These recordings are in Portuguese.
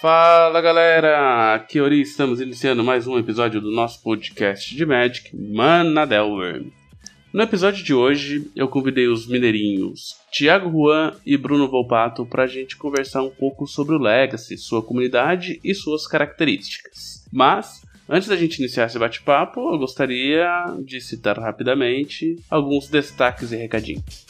Fala galera, aqui é Ori, estamos iniciando mais um episódio do nosso podcast de Magic, Manadelver. No episódio de hoje, eu convidei os mineirinhos Thiago Juan e Bruno Volpato para a gente conversar um pouco sobre o Legacy, sua comunidade e suas características. Mas, antes da gente iniciar esse bate-papo, eu gostaria de citar rapidamente alguns destaques e recadinhos.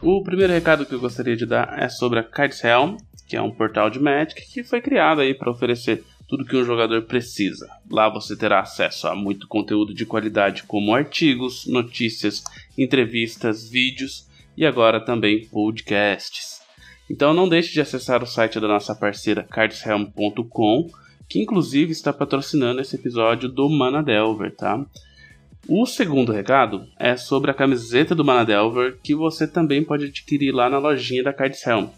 O primeiro recado que eu gostaria de dar é sobre a Kites Helm, que é um portal de Magic que foi criado aí para oferecer tudo que um jogador precisa. Lá você terá acesso a muito conteúdo de qualidade, como artigos, notícias, entrevistas, vídeos e agora também podcasts. Então não deixe de acessar o site da nossa parceira cardshelm.com, que inclusive está patrocinando esse episódio do Mana Delver, tá? O segundo recado é sobre a camiseta do Mana Delver, que você também pode adquirir lá na lojinha da Cardshelm.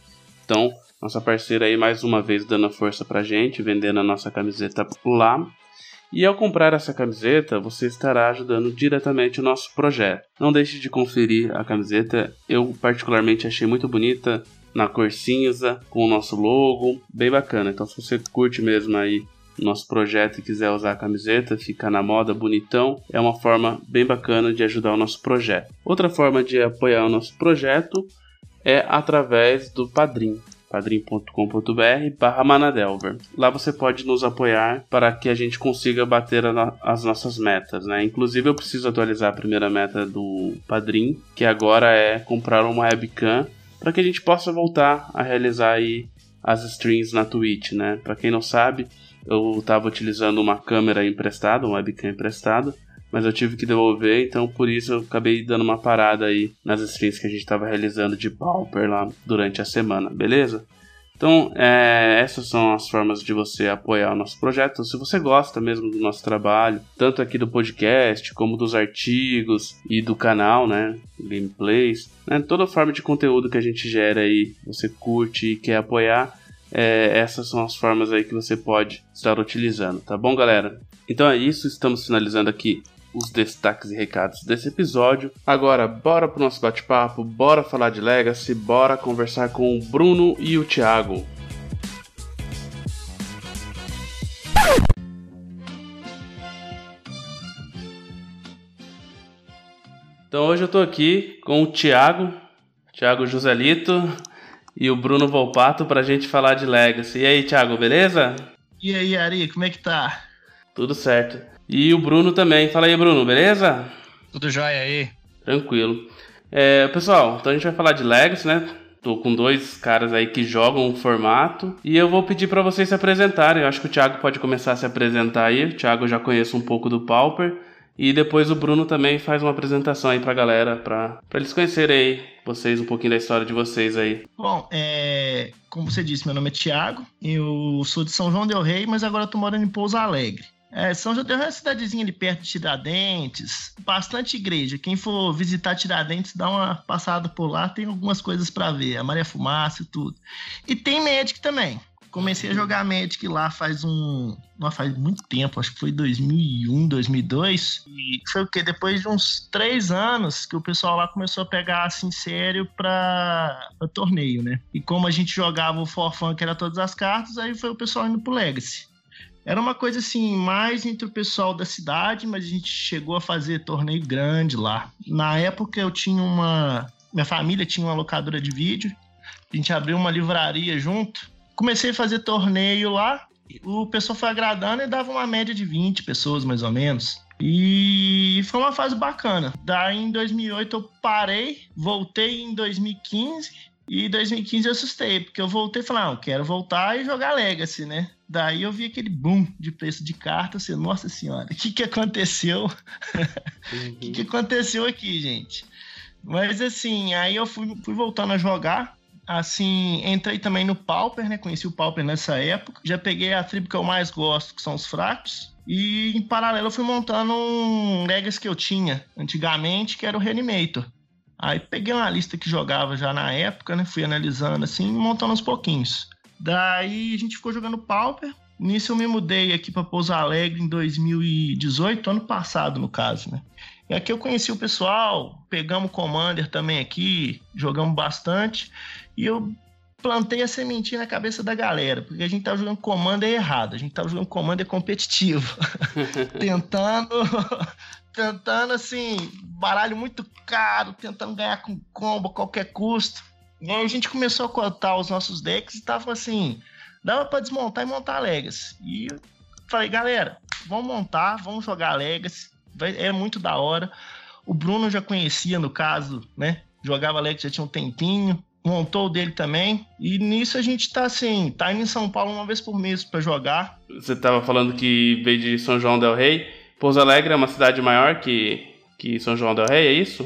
Então, nossa parceira aí mais uma vez dando força pra gente, vendendo a nossa camiseta lá. E ao comprar essa camiseta, você estará ajudando diretamente o nosso projeto. Não deixe de conferir a camiseta, eu particularmente achei muito bonita, na cor cinza, com o nosso logo, bem bacana. Então se você curte mesmo aí nosso projeto e quiser usar a camiseta, ficar na moda bonitão, é uma forma bem bacana de ajudar o nosso projeto. Outra forma de apoiar o nosso projeto é através do Padrim padrim.com.br barra Manadelver. Lá você pode nos apoiar para que a gente consiga bater as nossas metas, né? Inclusive eu preciso atualizar a primeira meta do Padrim, que agora é comprar uma webcam para que a gente possa voltar a realizar aí as streams na Twitch, né? Para quem não sabe, eu estava utilizando uma câmera emprestada, uma webcam emprestada, mas eu tive que devolver, então por isso eu acabei dando uma parada aí nas streams que a gente estava realizando de Pauper lá durante a semana, beleza? Então, é, essas são as formas de você apoiar o nosso projeto. Se você gosta mesmo do nosso trabalho, tanto aqui do podcast, como dos artigos e do canal, né? Gameplays, né, toda forma de conteúdo que a gente gera aí, você curte e quer apoiar, é, essas são as formas aí que você pode estar utilizando, tá bom, galera? Então é isso, estamos finalizando aqui os destaques e recados desse episódio. Agora, bora pro nosso bate-papo, bora falar de Legacy, bora conversar com o Bruno e o Thiago. Então hoje eu tô aqui com o Thiago, Thiago Joselito e o Bruno Volpato pra gente falar de Legacy. E aí, Thiago, beleza? E aí, Ari, como é que tá? Tudo certo. E o Bruno também. Fala aí, Bruno, beleza? Tudo jóia aí. Tranquilo. É, pessoal, então a gente vai falar de Legacy, né? Tô com dois caras aí que jogam o formato e eu vou pedir para vocês se apresentarem. Eu acho que o Thiago pode começar a se apresentar aí. O Thiago eu já conheço um pouco do Pauper. E depois o Bruno também faz uma apresentação aí pra galera, pra, pra eles conhecerem aí vocês, um pouquinho da história de vocês aí. Bom, é, como você disse, meu nome é Thiago, eu sou de São João del Rei, mas agora eu tô morando em Pouso Alegre. É, São João é uma cidadezinha ali perto de Tiradentes, bastante igreja. Quem for visitar Tiradentes, dá uma passada por lá, tem algumas coisas para ver, a Maria Fumaça e tudo. E tem Magic também. Comecei a jogar Magic lá faz um. Não faz muito tempo, acho que foi 2001, 2002. E foi o quê? Depois de uns três anos que o pessoal lá começou a pegar assim sério pra, pra torneio, né? E como a gente jogava o For Fun, que era todas as cartas, aí foi o pessoal indo pro Legacy. Era uma coisa assim, mais entre o pessoal da cidade, mas a gente chegou a fazer torneio grande lá. Na época eu tinha uma. Minha família tinha uma locadora de vídeo. A gente abriu uma livraria junto. Comecei a fazer torneio lá. O pessoal foi agradando e dava uma média de 20 pessoas, mais ou menos. E foi uma fase bacana. Daí em 2008 eu parei, voltei em 2015 e em 2015 eu assustei, porque eu voltei e falei, não, quero voltar e jogar Legacy, né? Daí eu vi aquele boom de preço de carta, assim, nossa senhora, o que que aconteceu? O uhum. que que aconteceu aqui, gente? Mas assim, aí eu fui, fui voltando a jogar, assim, entrei também no Pauper, né? Conheci o Pauper nessa época. Já peguei a tribo que eu mais gosto, que são os fracos. E em paralelo eu fui montando um Legacy que eu tinha antigamente, que era o Reanimator. Aí peguei uma lista que jogava já na época, né? Fui analisando assim, montando uns pouquinhos. Daí a gente ficou jogando Pauper. Nisso eu me mudei aqui para Pouso Alegre em 2018, ano passado no caso, né? E aqui eu conheci o pessoal, pegamos Commander também aqui, jogamos bastante. E eu plantei a sementinha na cabeça da galera, porque a gente tava jogando Commander errado, a gente tava jogando Commander competitivo, tentando, tentando assim, baralho muito caro, tentando ganhar com combo a qualquer custo. E aí a gente começou a cotar os nossos decks e tava assim, dava para desmontar e montar Legacy. E falei, galera, vamos montar, vamos jogar Legacy, é muito da hora. O Bruno já conhecia, no caso, né? Jogava Legacy já tinha um tempinho, montou o dele também. E nisso a gente tá assim, tá indo em São Paulo uma vez por mês para jogar. Você tava falando que veio de São João del Rei. Pouso Alegre é uma cidade maior que, que São João del Rei, é isso?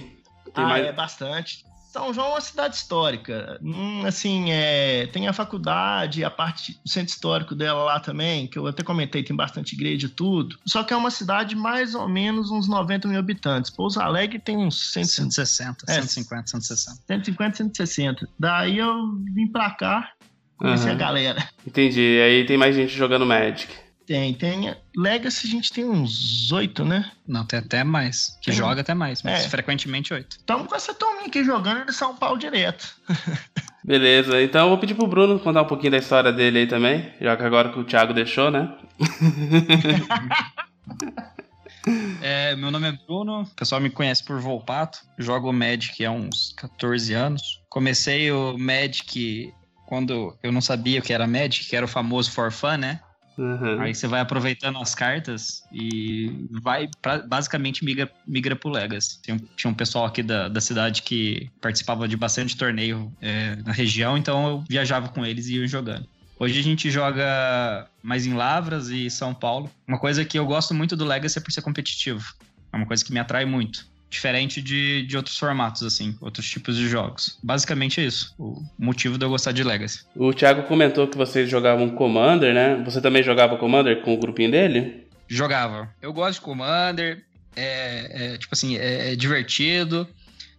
Tem ah, mais... é bastante. São João é uma cidade histórica. Hum, assim, é, tem a faculdade, a parte do centro histórico dela lá também, que eu até comentei, tem bastante igreja e tudo. Só que é uma cidade mais ou menos uns 90 mil habitantes. Pouso Alegre tem uns 100, 160, é, 150, 160. 150, 160. Daí eu vim pra cá, conhecer uhum. a galera. Entendi. Aí tem mais gente jogando Magic. Tem, tem. Legacy a gente tem uns oito, né? Não, tem até mais. Que tem. joga até mais, mas é. frequentemente oito. Estamos com essa turminha aqui jogando de São Paulo direto. Beleza, então eu vou pedir pro Bruno contar um pouquinho da história dele aí também, já que agora que o Thiago deixou, né? é, meu nome é Bruno, o pessoal me conhece por Volpato, jogo Magic há uns 14 anos. Comecei o Magic quando eu não sabia o que era Magic, que era o famoso for fun, né? Uhum. Aí você vai aproveitando as cartas e vai pra, basicamente migra, migra pro Legacy. Tinha, tinha um pessoal aqui da, da cidade que participava de bastante torneio é, na região, então eu viajava com eles e ia jogando. Hoje a gente joga mais em Lavras e São Paulo. Uma coisa que eu gosto muito do Legacy é por ser competitivo. É uma coisa que me atrai muito diferente de, de outros formatos, assim, outros tipos de jogos. Basicamente é isso, o motivo de eu gostar de Legacy. O Thiago comentou que vocês jogavam Commander, né? Você também jogava Commander com o grupinho dele? Jogava. Eu gosto de Commander, é, é tipo assim, é, é divertido.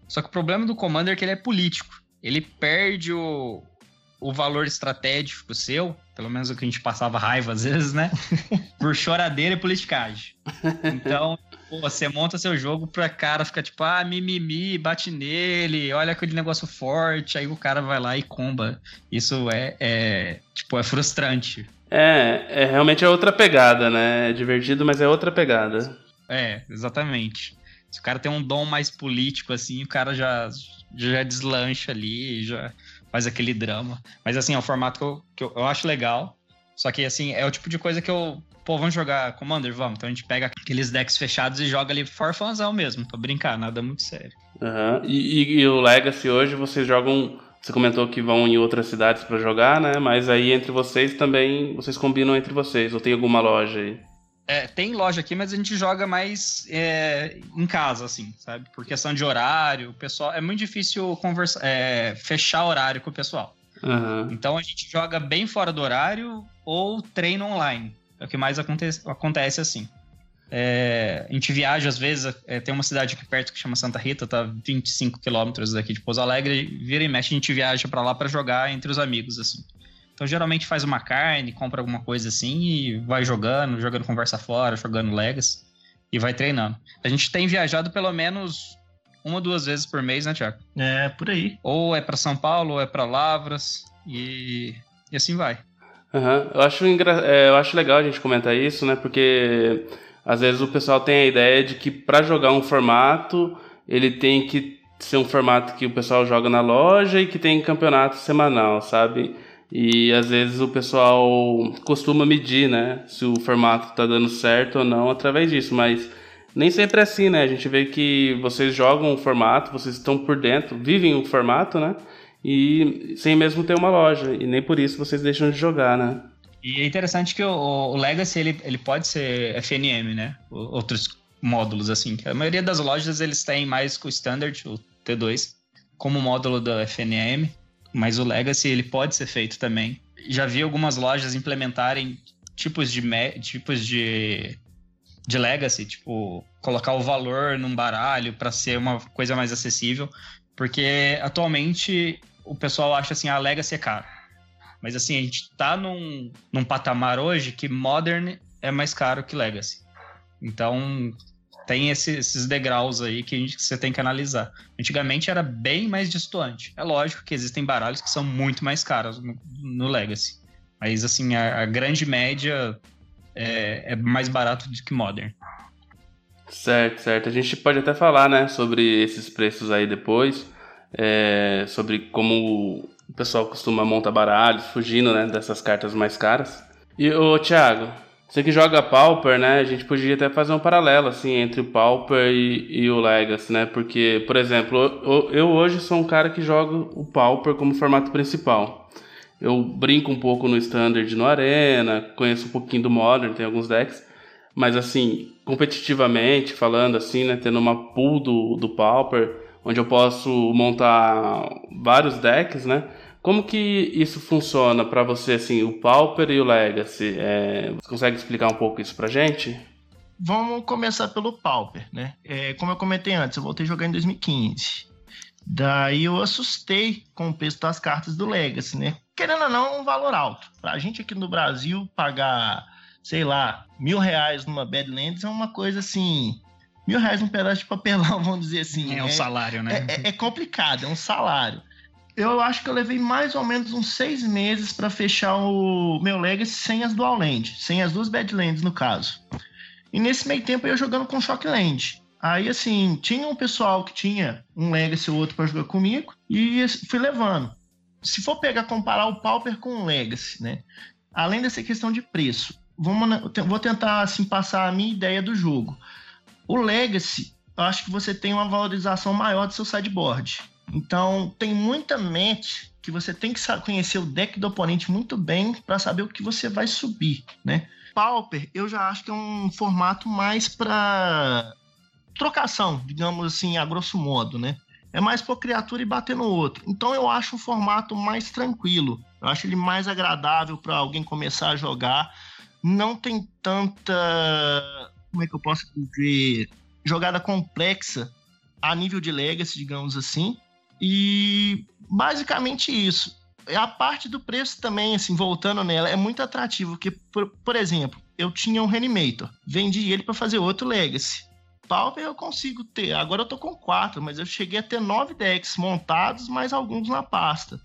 Só que o problema do Commander é que ele é político. Ele perde o, o valor estratégico seu, pelo menos o que a gente passava raiva às vezes, né? Por choradeira e politicagem. Então, Pô, você monta seu jogo pra cara ficar tipo, ah, mimimi, bate nele, olha aquele negócio forte, aí o cara vai lá e comba. Isso é, é tipo, é frustrante. É, é realmente é outra pegada, né? É divertido, mas é outra pegada. É, exatamente. Se o cara tem um dom mais político, assim, o cara já, já deslancha ali, já faz aquele drama. Mas, assim, é um formato que eu, que eu, eu acho legal. Só que, assim, é o tipo de coisa que eu pô, vamos jogar Commander? Vamos. Então a gente pega aqueles decks fechados e joga ali for funzão mesmo, pra brincar, nada muito sério. Uhum. E, e, e, o Legacy hoje vocês jogam. Você comentou que vão em outras cidades para jogar, né? Mas aí entre vocês também, vocês combinam entre vocês, ou tem alguma loja aí? É, tem loja aqui, mas a gente joga mais é, em casa, assim, sabe? Por questão de horário, o pessoal. É muito difícil conversa, é, fechar horário com o pessoal. Uhum. Então a gente joga bem fora do horário ou treino online. É o que mais acontece, acontece assim. É, a gente viaja, às vezes, é, tem uma cidade aqui perto que chama Santa Rita, tá 25 quilômetros daqui de Pouso Alegre, vira e mexe, a gente viaja para lá para jogar entre os amigos, assim. Então, geralmente faz uma carne, compra alguma coisa assim e vai jogando, jogando conversa fora, jogando Legas e vai treinando. A gente tem viajado pelo menos uma ou duas vezes por mês, né, Tiago? É, por aí. Ou é para São Paulo, ou é para Lavras e, e assim vai. Uhum. Eu, acho engra... É, eu acho legal a gente comentar isso, né? Porque às vezes o pessoal tem a ideia de que para jogar um formato, ele tem que ser um formato que o pessoal joga na loja e que tem campeonato semanal, sabe? E às vezes o pessoal costuma medir, né? Se o formato tá dando certo ou não através disso, mas nem sempre é assim, né? A gente vê que vocês jogam o formato, vocês estão por dentro, vivem o formato, né? E sem mesmo ter uma loja. E nem por isso vocês deixam de jogar, né? E é interessante que o, o Legacy ele, ele pode ser FNM, né? Outros módulos assim. A maioria das lojas eles têm mais o Standard, o T2, como módulo da FNM, mas o Legacy ele pode ser feito também. Já vi algumas lojas implementarem tipos de tipos de de legacy, tipo colocar o valor num baralho para ser uma coisa mais acessível, porque atualmente o pessoal acha assim, a Legacy é caro. Mas assim, a gente tá num, num patamar hoje que Modern é mais caro que Legacy. Então, tem esse, esses degraus aí que, gente, que, você tem que analisar. Antigamente era bem mais distoante. É lógico que existem baralhos que são muito mais caros no, no Legacy. Mas, assim, a, a grande média é, é, mais barato do que Modern. Certo, certo. A gente pode até falar, né, sobre esses preços aí depois. É, sobre como o pessoal costuma montar baralhos, fugindo, né, dessas cartas mais caras. E, ô, Thiago, você que joga Pauper, né? A gente podia até fazer um paralelo, assim, entre o Pauper e, e o Legacy, né? Porque, por exemplo, eu, eu, hoje sou um cara que joga o Pauper como formato principal. Eu brinco um pouco no Standard no Arena, conheço um pouquinho do Modern, tem alguns decks. Mas, assim, competitivamente falando, assim, né? Tendo uma pool do, do Pauper, onde eu posso montar vários decks, né? Como que isso funciona para você, assim, o Pauper e o Legacy? É, você consegue explicar um pouco isso pra gente? Vamos começar pelo Pauper, né? É, como eu comentei antes, eu voltei a jogar em 2015. Daí eu assustei com o preço das cartas do Legacy, né? Querendo ou não, um valor alto. Pra gente aqui no Brasil, pagar, sei lá, mil reais numa Badlands é uma coisa assim. Mil reais num pedaço de papelão, vamos dizer assim. É um é, salário, né? É, é, é complicado, é um salário eu acho que eu levei mais ou menos uns seis meses para fechar o meu Legacy sem as Dual Land, sem as duas Badlands no caso. E nesse meio tempo eu ia jogando com Shockland. Aí, assim, tinha um pessoal que tinha um Legacy ou outro para jogar comigo e fui levando. Se for pegar, comparar o Pauper com o Legacy, né? Além dessa questão de preço, vamos, vou tentar, assim, passar a minha ideia do jogo. O Legacy, eu acho que você tem uma valorização maior do seu sideboard. Então, tem muita mente que você tem que conhecer o deck do oponente muito bem para saber o que você vai subir, né? Pauper, eu já acho que é um formato mais para trocação, digamos assim, a grosso modo, né? É mais por criatura e bater no outro. Então eu acho um formato mais tranquilo. Eu acho ele mais agradável para alguém começar a jogar. Não tem tanta. Como é que eu posso dizer? Jogada complexa a nível de legacy, digamos assim. E basicamente isso. A parte do preço também, assim, voltando nela, é muito atrativo, porque, por, por exemplo, eu tinha um Reanimator, vendi ele para fazer outro Legacy. Pauper eu consigo ter, agora eu tô com quatro, mas eu cheguei a ter nove decks montados, mais alguns na pasta.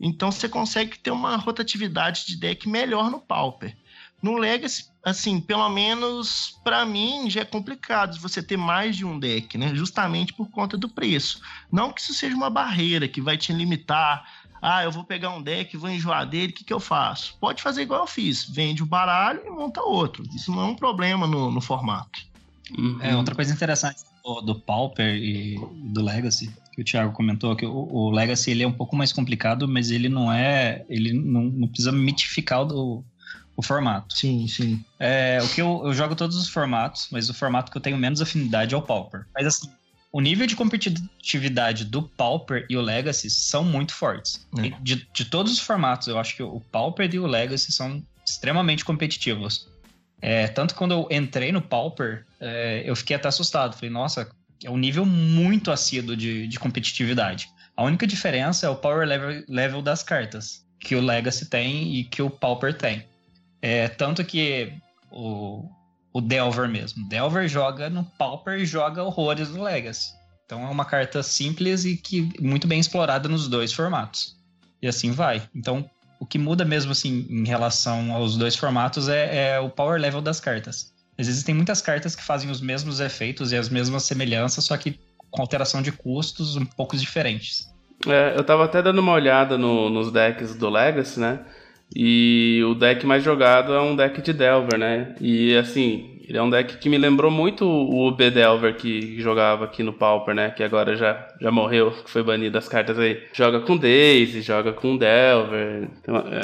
Então você consegue ter uma rotatividade de deck melhor no Pauper. No Legacy, assim, pelo menos para mim já é complicado você ter mais de um deck, né? Justamente por conta do preço. Não que isso seja uma barreira que vai te limitar. Ah, eu vou pegar um deck, vou enjoar dele, o que, que eu faço? Pode fazer igual eu fiz. Vende o baralho e monta outro. Isso não é um problema no, no formato. Uhum. É, outra coisa interessante do, do Pauper e do Legacy, que o Thiago comentou, que o, o, Legacy ele é um pouco mais complicado, mas ele não é. Ele não, não precisa mitificar o, o formato. Sim, sim. É, o que eu, eu jogo todos os formatos, mas o formato que eu tenho menos afinidade é o Pauper. Mas assim, o nível de competitividade do Pauper e o Legacy são muito fortes. É. De, de todos os formatos, eu acho que o Pauper e o Legacy são extremamente competitivos. É, tanto quando eu entrei no Pauper, é, eu fiquei até assustado. Falei, nossa, é um nível muito assíduo de, de competitividade. A única diferença é o power level, level das cartas, que o Legacy tem e que o Pauper tem. É, tanto que o, o Delver mesmo. Delver joga no Pauper e joga horrores no Legacy. Então é uma carta simples e que muito bem explorada nos dois formatos. E assim vai. Então o que muda mesmo assim em relação aos dois formatos é, é o power level das cartas. Existem muitas cartas que fazem os mesmos efeitos e as mesmas semelhanças, só que com alteração de custos um pouco diferentes. É, eu tava até dando uma olhada no, nos decks do Legacy, né? E o deck mais jogado é um deck de Delver, né? E assim, ele é um deck que me lembrou muito o B Delver que jogava aqui no Pauper, né? Que agora já, já morreu, que foi banido das cartas aí. Joga com Daisy, joga com Delver.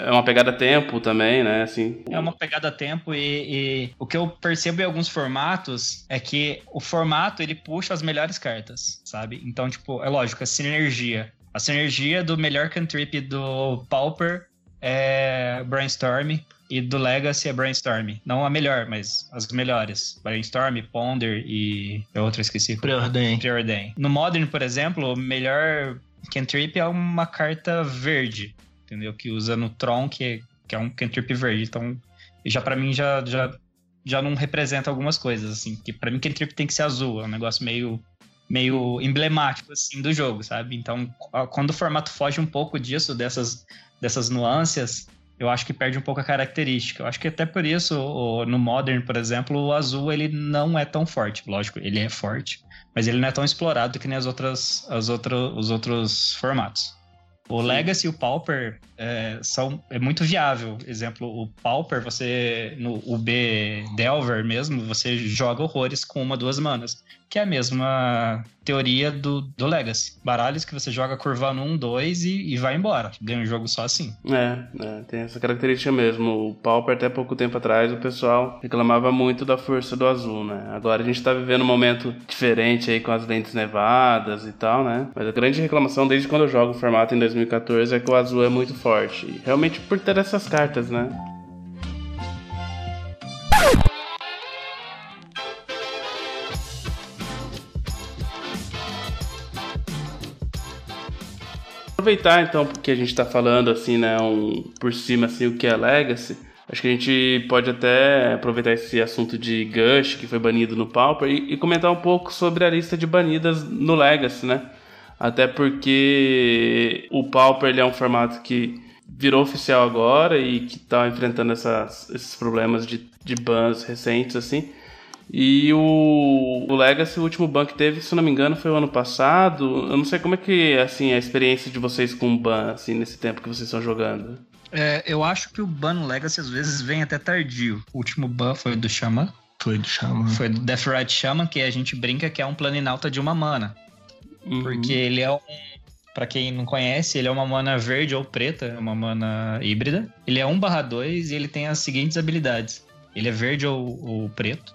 É uma pegada tempo também, né? Assim. É uma pegada tempo e, e o que eu percebo em alguns formatos é que o formato ele puxa as melhores cartas, sabe? Então, tipo, é lógico, a sinergia. A sinergia do melhor cantrip do Pauper é Brainstorm e do Legacy é Brainstorm. Não a melhor, mas as melhores. Brainstorm, Ponder e a outra esqueci. Preordain. Preordain. No Modern, por exemplo, o melhor cantrip é uma carta verde, entendeu? Que usa no Tron, que é, que é um cantrip verde. Então, já para mim já, já já não representa algumas coisas, assim. Que para mim, Cantrip tem que ser azul. É um negócio meio meio emblemático assim do jogo, sabe? Então, quando o formato foge um pouco disso, dessas dessas nuances, eu acho que perde um pouco a característica. Eu acho que até por isso, no Modern, por exemplo, o azul ele não é tão forte. Lógico, ele é forte, mas ele não é tão explorado que nem as outras, as outro, os outros formatos. O. Legacy e o Pauper é, são, é muito viável. Exemplo, o Pauper, você no UB Delver mesmo, você joga horrores com uma, duas manas que é a mesma teoria do, do Legacy. Baralhos que você joga curvando um, dois e, e vai embora. Ganha o jogo só assim. É, é, tem essa característica mesmo. O Pauper, até pouco tempo atrás, o pessoal reclamava muito da força do azul, né? Agora a gente tá vivendo um momento diferente aí com as lentes nevadas e tal, né? Mas a grande reclamação desde quando eu jogo o formato em 2014 é que o azul é muito forte. E realmente por ter essas cartas, né? aproveitar então, porque a gente está falando assim, né, um, por cima assim o que é Legacy. Acho que a gente pode até aproveitar esse assunto de Gush, que foi banido no Pauper, e, e comentar um pouco sobre a lista de banidas no Legacy, né? Até porque o Pauper ele é um formato que virou oficial agora e que está enfrentando essas, esses problemas de, de bans recentes, assim. E o, o Legacy, o último ban que teve, se não me engano, foi o ano passado. Eu não sei como é que assim, a experiência de vocês com o ban, assim, nesse tempo que vocês estão jogando. É, eu acho que o ban no Legacy às vezes vem até tardio. O último ban foi do Shaman. Foi do Shaman. Foi do Death Ride Shaman, que a gente brinca que é um planinauta de uma mana. Uhum. Porque ele é um. Pra quem não conhece, ele é uma mana verde ou preta, uma mana híbrida. Ele é 1/2 e ele tem as seguintes habilidades: ele é verde ou, ou preto.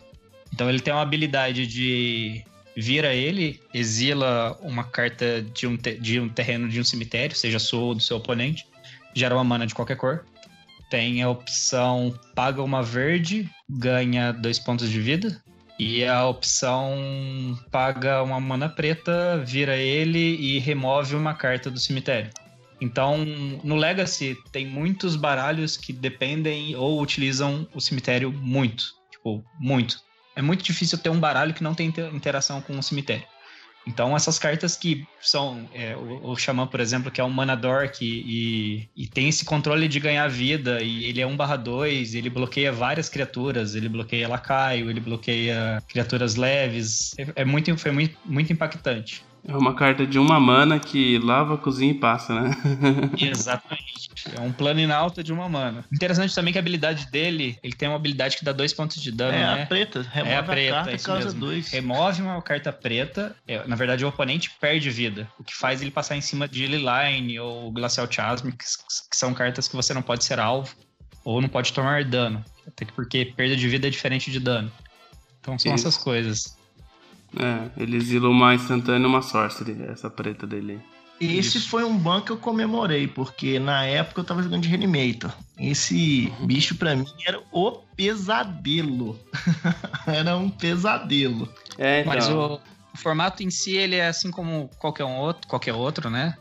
Então ele tem uma habilidade de vira ele, exila uma carta de um, de um terreno de um cemitério, seja sua ou do seu oponente, gera uma mana de qualquer cor. Tem a opção paga uma verde, ganha dois pontos de vida. E a opção paga uma mana preta, vira ele e remove uma carta do cemitério. Então, no Legacy, tem muitos baralhos que dependem ou utilizam o cemitério muito. Tipo, muito é muito difícil ter um baralho que não tem interação com o cemitério. Então, essas cartas que são. É, o, o Xamã, por exemplo, que é um Mana Dork e, e, tem esse controle de ganhar vida, e ele é 1/2, ele bloqueia várias criaturas, ele bloqueia lacaio, ele bloqueia criaturas leves. É, é muito, foi muito, muito impactante. É uma carta de uma mana que lava, cozinha e passa, né? Exatamente. É um plano in alta de uma mana. Interessante também que a habilidade dele, ele tem uma habilidade que dá dois pontos de dano, é né? a preta. Remove é a preta, a carta causa mesmo. dois. Remove uma carta preta. É, na verdade, o oponente perde vida. O que faz ele passar em cima de Liline ou Glacial Chasm, que, que são cartas que você não pode ser alvo ou não pode tomar dano. Até porque perda de vida é diferente de dano. Então são Isso. essas coisas. É, ele exilou uma instantânea e uma sorcery, essa preta dele. Esse Isso. foi um ban que eu comemorei, porque na época eu tava jogando de Reanimator. Esse uhum. bicho para mim era o pesadelo. era um pesadelo. É, então. Mas o, o, formato em si, ele é assim como qualquer, um outro, qualquer outro, né?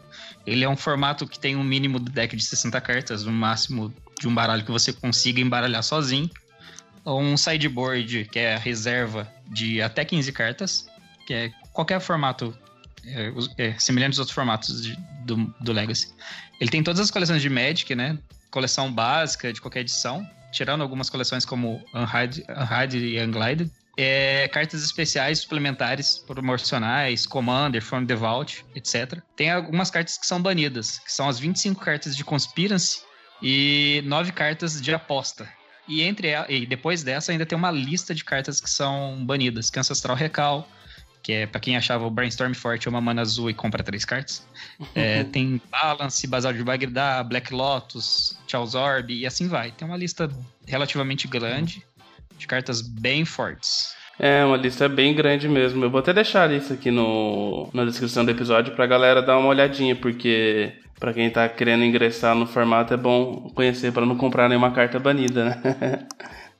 Ele é um formato que tem um mínimo de deck de 60 cartas, um máximo de um baralho que você consiga embaralhar sozinho um sideboard, que é a reserva de até 15 cartas, que é qualquer formato é, é, semelhante aos outros formatos de, do, do Legacy. Ele tem todas as coleções de Magic, né? Coleção básica de qualquer edição, tirando algumas coleções como Unhide, e Unglided. É, cartas especiais, suplementares, promocionais, Commander, From the Vault, etc. Tem algumas cartas que são banidas, que são as 25 cartas de Conspiracy e 9 cartas de aposta, e entre e depois dessa ainda tem uma lista de cartas que são banidas, que é Ancestral Recal, que é para quem achava o Brainstorm forte uma mana azul e compra três cartas. É, tem Balance, Basal de Bagdá, Black Lotus, Charles Orb e assim vai. Tem uma lista relativamente grande de cartas bem fortes. É, uma lista bem grande mesmo. Eu vou até deixar a lista aqui no, na descrição do episódio pra galera dar uma olhadinha, porque para quem tá querendo ingressar no formato é bom conhecer para não comprar nenhuma carta banida, né?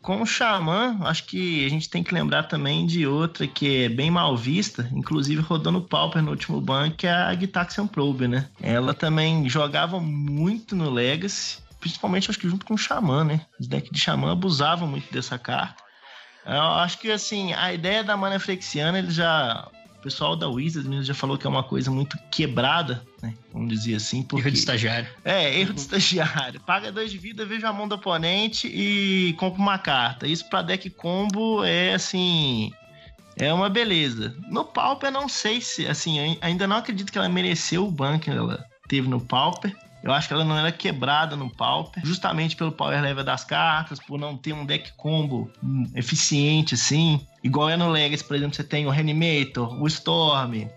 Com o Xamã, acho que a gente tem que lembrar também de outra que é bem mal vista, inclusive rodando Pauper no último ban, que é a Gitaxian Probe, né? Ela também jogava muito no Legacy, principalmente acho que junto com o Xamã, né? Os decks de Xamã abusavam muito dessa carta. Eu acho que assim, a ideia da mana flexiana, ele já. O pessoal da Wizards mesmo já falou que é uma coisa muito quebrada, né? Vamos dizer assim. Porque... Erro de estagiário. É, erro de estagiário. Paga dois de vida, veja a mão do oponente e compra uma carta. Isso pra deck combo é assim. É uma beleza. No Pauper, não sei se. Assim, ainda não acredito que ela mereceu o ban que ela teve no Pauper. Eu acho que ela não era quebrada no Pauper, justamente pelo power level das cartas, por não ter um deck combo eficiente assim. Igual é no Legacy, por exemplo, você tem o Reanimator, o Storm,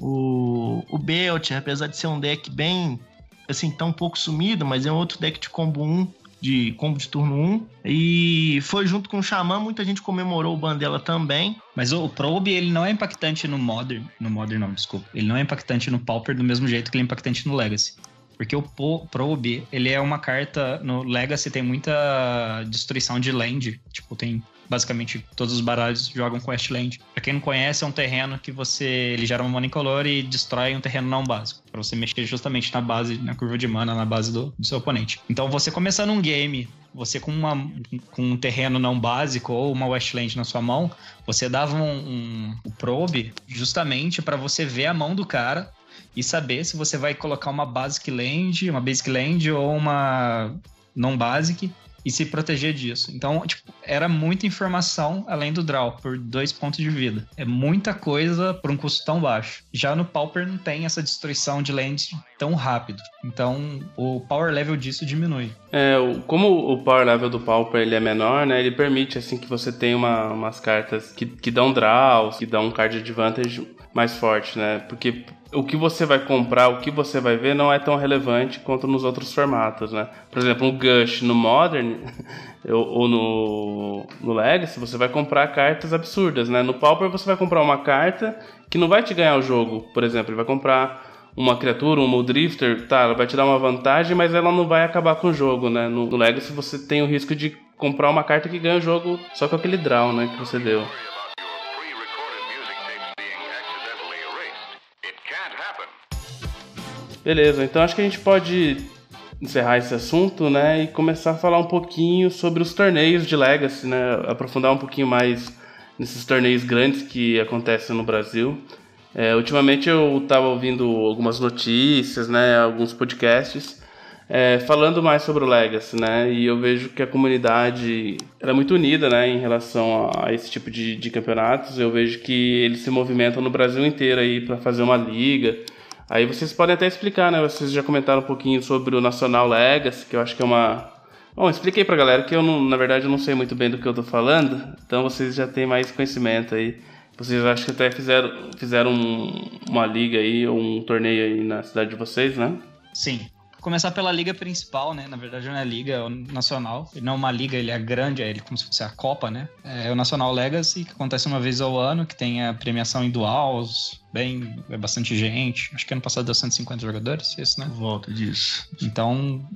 o, o Belt, apesar de ser um deck bem, assim, tão pouco sumido, mas é um outro deck de combo 1, de combo de turno 1. E foi junto com o Xamã, muita gente comemorou o ban dela também. Mas o Probe, ele não é impactante no Modern. No Modern, não, desculpa. Ele não é impactante no Pauper do mesmo jeito que ele é impactante no Legacy. Porque o Probe, ele é uma carta. No Legacy tem muita destruição de land. Tipo, tem. Basicamente, todos os baralhos jogam com Westland. Pra quem não conhece, é um terreno que você. Ele gera uma mana incolor e destrói um terreno não básico. Pra você mexer justamente na base, na curva de mana, na base do, do seu oponente. Então, você começando um game você com, uma, com um terreno não básico ou uma Westland na sua mão, você dava um, um, um probe justamente para você ver a mão do cara e saber se você vai colocar uma basic land, uma basic land ou uma não basic e se proteger disso. Então, tipo, era muita informação além do draw, por dois pontos de vida. É muita coisa por um custo tão baixo. Já no Pauper não tem essa destruição de lands tão rápido. Então, o power level disso diminui. É, como o power level do Pauper ele é menor, né? Ele permite, assim, que você tenha uma, umas cartas que, que dão draws, que dão card advantage mais forte, né? Porque o que você vai comprar, o que você vai ver não é tão relevante quanto nos outros formatos, né? Por exemplo, um Gush no Modern ou no, no Legacy, você vai comprar cartas absurdas, né? No Pauper você vai comprar uma carta que não vai te ganhar o jogo, por exemplo, ele vai comprar uma criatura, um Drifter, tá, ela vai te dar uma vantagem, mas ela não vai acabar com o jogo, né? No, Legacy você tem o risco de comprar uma carta que ganha o jogo só com aquele draw, né, que você deu. Beleza, então acho que a gente pode encerrar esse assunto, né, e começar a falar um pouquinho sobre os torneios de Legacy, né, aprofundar um pouquinho mais nesses torneios grandes que acontecem no Brasil. É, ultimamente eu estava ouvindo algumas notícias, né, alguns podcasts é, falando mais sobre o Legacy, né, e eu vejo que a comunidade é muito unida, né, em relação a esse tipo de, de campeonatos. Eu vejo que eles se movimentam no Brasil inteiro aí para fazer uma liga Aí vocês podem até explicar, né? Vocês já comentaram um pouquinho sobre o Nacional Legacy, que eu acho que é uma. Bom, expliquei pra galera que eu, não, na verdade, eu não sei muito bem do que eu tô falando, então vocês já têm mais conhecimento aí. Vocês acho que até fizeram, fizeram um, uma liga aí, ou um torneio aí na cidade de vocês, né? Sim. Começar pela liga principal, né? Na verdade não é liga, é o nacional. Ele não é uma liga, ele é grande, é ele como se fosse a Copa, né? É o Nacional Legacy, que acontece uma vez ao ano, que tem a premiação em duals, bem, é bastante gente. Acho que ano passado deu 150 jogadores, esse, né? Volta disso. Então,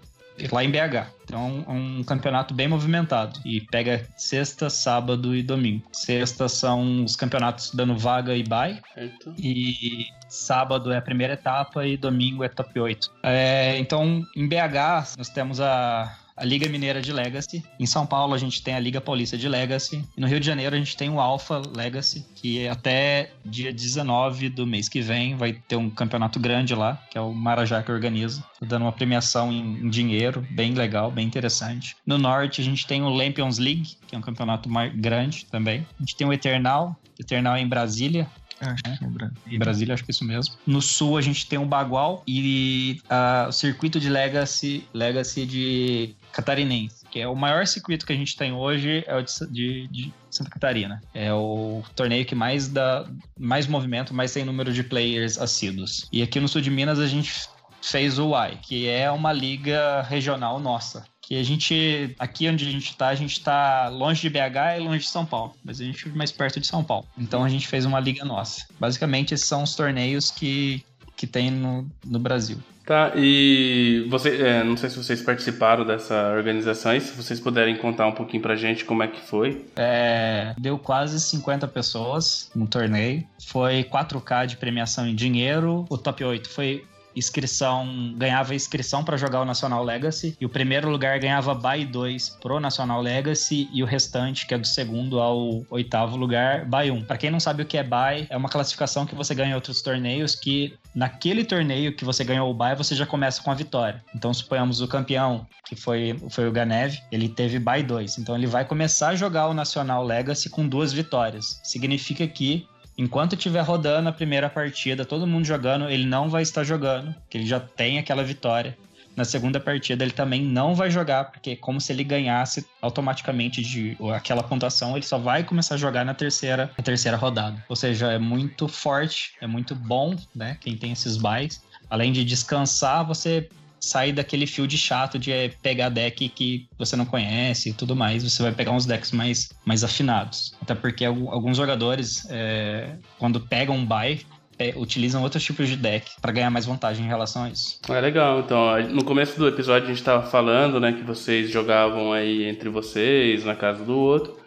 lá em BH. Então, é um campeonato bem movimentado. E pega sexta, sábado e domingo. Sexta são os campeonatos dando vaga e bye. Certo. E sábado é a primeira etapa e domingo é top 8. É, então, em BH, nós temos a a Liga Mineira de Legacy. Em São Paulo a gente tem a Liga Paulista de Legacy. E no Rio de Janeiro a gente tem o Alpha Legacy, que até dia 19 do mês que vem vai ter um campeonato grande lá, que é o Marajá que organiza, dando uma premiação em, em dinheiro, bem legal, bem interessante. No Norte a gente tem o Lampions League, que é um campeonato mais grande também. A gente tem o Eternal, Eternal é em Brasília, Acho que é Brasília. Brasília, acho que é isso mesmo. No sul a gente tem o Bagual e uh, o circuito de Legacy, Legacy de Catarinense, que é o maior circuito que a gente tem hoje, é o de, de, Santa Catarina. É o torneio que mais dá mais movimento, mais tem número de players assíduos. E aqui no sul de Minas a gente fez o Y, que é uma liga regional nossa que a gente, aqui onde a gente está, a gente está longe de BH e longe de São Paulo, mas a gente é mais perto de São Paulo. Então a gente fez uma liga nossa. Basicamente, esses são os torneios que, que tem no, no Brasil. Tá, e você, é, não sei se vocês participaram dessa organização, e se vocês puderem contar um pouquinho pra gente como é que foi. É, deu quase 50 pessoas no torneio, foi 4K de premiação em dinheiro, o top 8 foi inscrição, ganhava inscrição para jogar o Nacional Legacy, e o primeiro lugar ganhava Buy 2 pro Nacional Legacy, e o restante, que é do segundo ao oitavo lugar, Buy 1. Para quem não sabe o que é Buy, é uma classificação que você ganha em outros torneios, que naquele torneio que você ganhou o Buy, você já começa com a vitória. Então, suponhamos o campeão, que foi, foi o Ganev, ele teve Buy 2. Então, ele vai começar a jogar o Nacional Legacy com duas vitórias. Significa que enquanto estiver rodando a primeira partida, todo mundo jogando, ele não vai estar jogando, que ele já tem aquela vitória. Na segunda partida ele também não vai jogar, porque é como se ele ganhasse automaticamente de aquela pontuação, ele só vai começar a jogar na terceira, na terceira rodada. Ou seja, é muito forte, é muito bom, né? Quem tem esses buys. Além de descansar, você sair daquele field chato de é, pegar deck que você não conhece e tudo mais. Você vai pegar uns decks mais, mais afinados. Até porque alguns jogadores, é, quando pegam um buy, é, utilizam outros tipos de deck para ganhar mais vantagem em relação a isso. É legal. Então, no começo do episódio a gente estava falando, né, que vocês jogavam aí entre vocês, na casa do outro.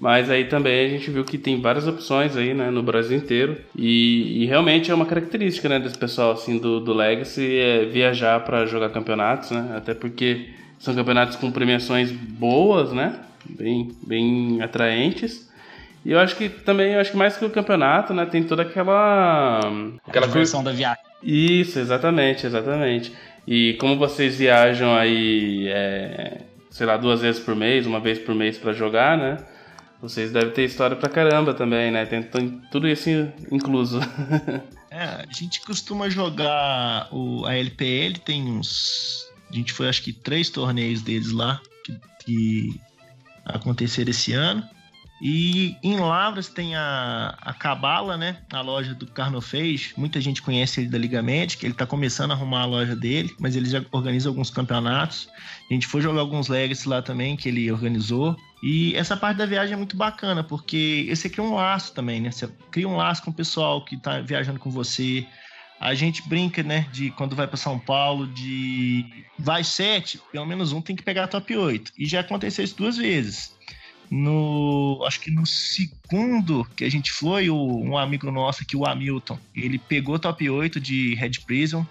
Mas aí também a gente viu que tem várias opções aí, né, no Brasil inteiro. E, e realmente é uma característica, né, desse pessoal, assim, do, do Legacy é viajar para jogar campeonatos, né? Até porque são campeonatos com premiações boas, né? Bem, bem atraentes. E eu acho que também, eu acho que mais que o campeonato, né, tem toda aquela... Aquela diversão da viagem. Isso, exatamente, exatamente. E como vocês viajam aí, é, sei lá, duas vezes por mês, uma vez por mês para jogar, né? Vocês devem ter história pra caramba também, né? Tem, tem tudo isso incluso. é, a gente costuma jogar o, a LPL, tem uns. A gente foi acho que três torneios deles lá que, que aconteceram esse ano. E em Lavras tem a, a Cabala, né? A loja do Carnofez. Muita gente conhece ele da Liga Médica. Ele tá começando a arrumar a loja dele, mas ele já organiza alguns campeonatos. A gente foi jogar alguns Legacy lá também, que ele organizou. E essa parte da viagem é muito bacana, porque você cria um laço também, né? Você cria um laço com o pessoal que tá viajando com você. A gente brinca, né, de quando vai para São Paulo, de vai sete, pelo menos um tem que pegar top 8. E já aconteceu isso duas vezes no acho que no segundo que a gente foi, o, um amigo nosso aqui, o Hamilton, ele pegou top 8 de Red Prison.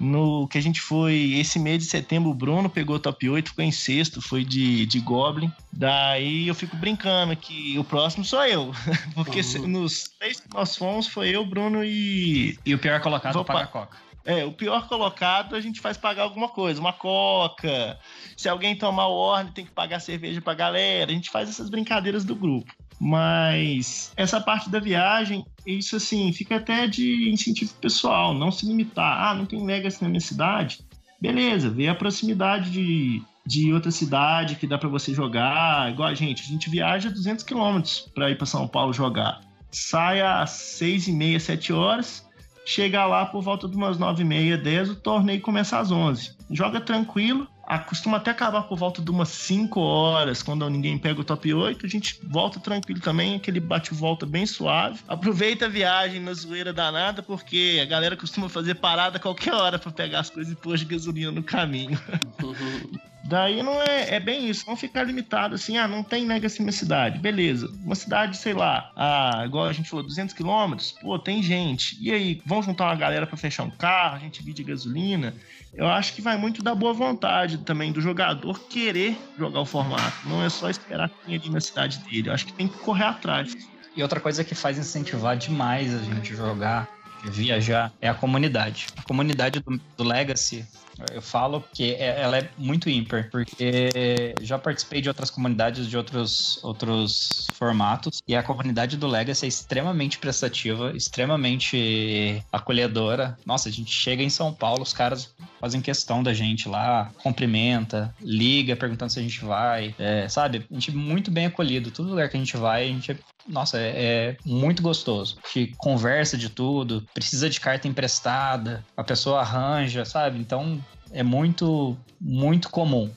No que a gente foi esse mês de setembro, o Bruno pegou top 8, ficou em sexto, foi de, de Goblin. Daí eu fico brincando que o próximo sou eu. Porque uhum. nos três que nós fomos foi eu, Bruno e. E o pior colocado Vou paga Coca. É, o pior colocado a gente faz pagar alguma coisa, uma coca. Se alguém tomar o ordem, tem que pagar cerveja pra galera. A gente faz essas brincadeiras do grupo. Mas essa parte da viagem, isso assim, fica até de incentivo pessoal, não se limitar. Ah, não tem Legacy na minha cidade? Beleza, vê a proximidade de, de outra cidade que dá para você jogar. Igual a gente, a gente viaja 200 quilômetros para ir para São Paulo jogar. Sai às 6 e meia, 7 horas Chega lá por volta de umas 9 e meia, 10, o torneio começa às 11. Joga tranquilo, costuma até acabar por volta de umas 5 horas, quando ninguém pega o top 8, a gente volta tranquilo também, aquele bate-volta bem suave. Aproveita a viagem na zoeira danada, porque a galera costuma fazer parada qualquer hora para pegar as coisas e pôr de gasolina no caminho. Daí não é, é bem isso, não ficar limitado assim, ah, não tem na minha cidade, beleza. Uma cidade, sei lá, ah, igual a gente falou, 200 quilômetros, pô, tem gente. E aí, vão juntar uma galera para fechar um carro, a gente divide gasolina. Eu acho que vai muito da boa vontade também do jogador querer jogar o formato. Não é só esperar que tenha ali na cidade dele. Eu acho que tem que correr atrás. E outra coisa que faz incentivar demais a gente jogar, viajar, é a comunidade. A comunidade do, do Legacy eu falo que é, ela é muito ímpar, porque já participei de outras comunidades, de outros, outros formatos, e a comunidade do Legacy é extremamente prestativa, extremamente acolhedora. Nossa, a gente chega em São Paulo, os caras fazem questão da gente lá, cumprimenta, liga perguntando se a gente vai, é, sabe? A gente é muito bem acolhido. Todo lugar que a gente vai, a gente é nossa, é, é, muito gostoso. Gente conversa de tudo, precisa de carta emprestada, a pessoa arranja, sabe? Então é muito, muito comum.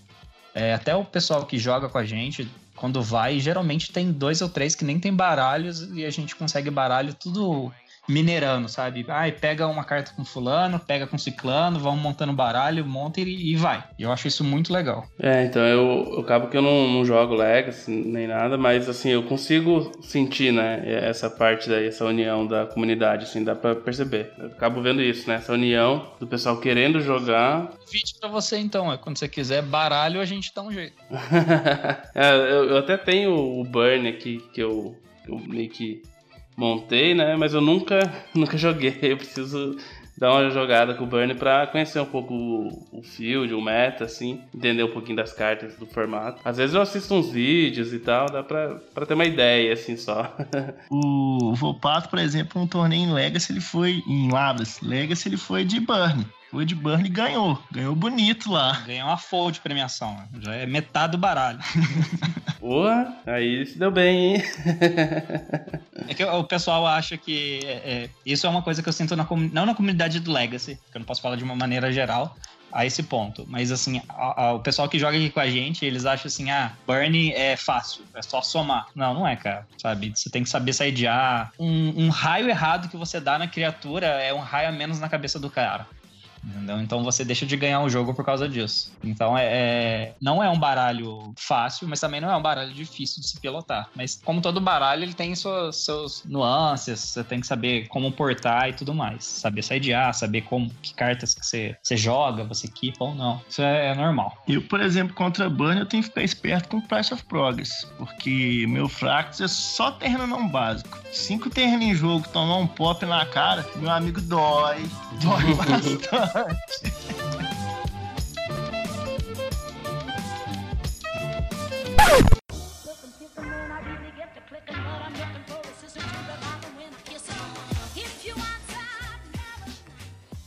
É, até o pessoal que joga com a gente, quando vai, geralmente tem dois ou três que nem tem baralhos e a gente consegue baralho tudo minerando, sabe? Ai, pega uma carta com fulano, pega com ciclano, vão montando baralho, monta e, e vai. E eu acho isso muito legal. É, então eu, eu acabo que eu não, não jogo Legacy nem nada, mas assim, eu consigo sentir, né, essa parte daí, essa união da comunidade, assim, dá pra perceber. Eu acabo vendo isso, né, essa união do pessoal querendo jogar. Vídeo pra você então, é quando você quiser baralho, a gente dá um jeito. é, eu, eu até tenho o Burn aqui, que eu, que eu meio que montei, né? Mas eu nunca, nunca joguei. Eu preciso dar uma jogada com o Burn pra conhecer um pouco o, field, o meta, assim, entender um pouquinho das cartas, do formato. Às vezes eu assisto uns vídeos e tal, dá pra, pra ter uma ideia, assim, só. o Volpato, por exemplo, um torneio em Legacy, ele foi em Lavras. Legacy, ele foi de Burn. O Ed Burn ganhou. Ganhou bonito lá. Ganhou uma fold de premiação. Né? Já é metade do baralho. Boa, aí se deu bem, hein? é que o pessoal acha que é, é, isso é uma coisa que eu sinto na, não na comunidade do Legacy, que eu não posso falar de uma maneira geral, a esse ponto. Mas assim, a, a, o pessoal que joga aqui com a gente, eles acham assim, ah, Burn é fácil, é só somar. Não, não é, cara. Sabe? Você tem que saber sair de A. Um, um raio errado que você dá na criatura é um raio a menos na cabeça do cara. Entendeu? Então você deixa de ganhar o jogo por causa disso. Então é, é, não é um baralho fácil, mas também não é um baralho difícil de se pilotar. Mas como todo baralho, ele tem suas, seus nuances, você tem que saber como portar e tudo mais. Saber sidear, saber como que cartas que você, você joga, você equipa ou não. Isso é, é normal. Eu, por exemplo, contra Burn, eu tenho que ficar esperto com Price of Progress, porque meu Fractus é só terreno não básico. Cinco terrenos em jogo, tomar um pop na cara, meu amigo dói. Dói bastante.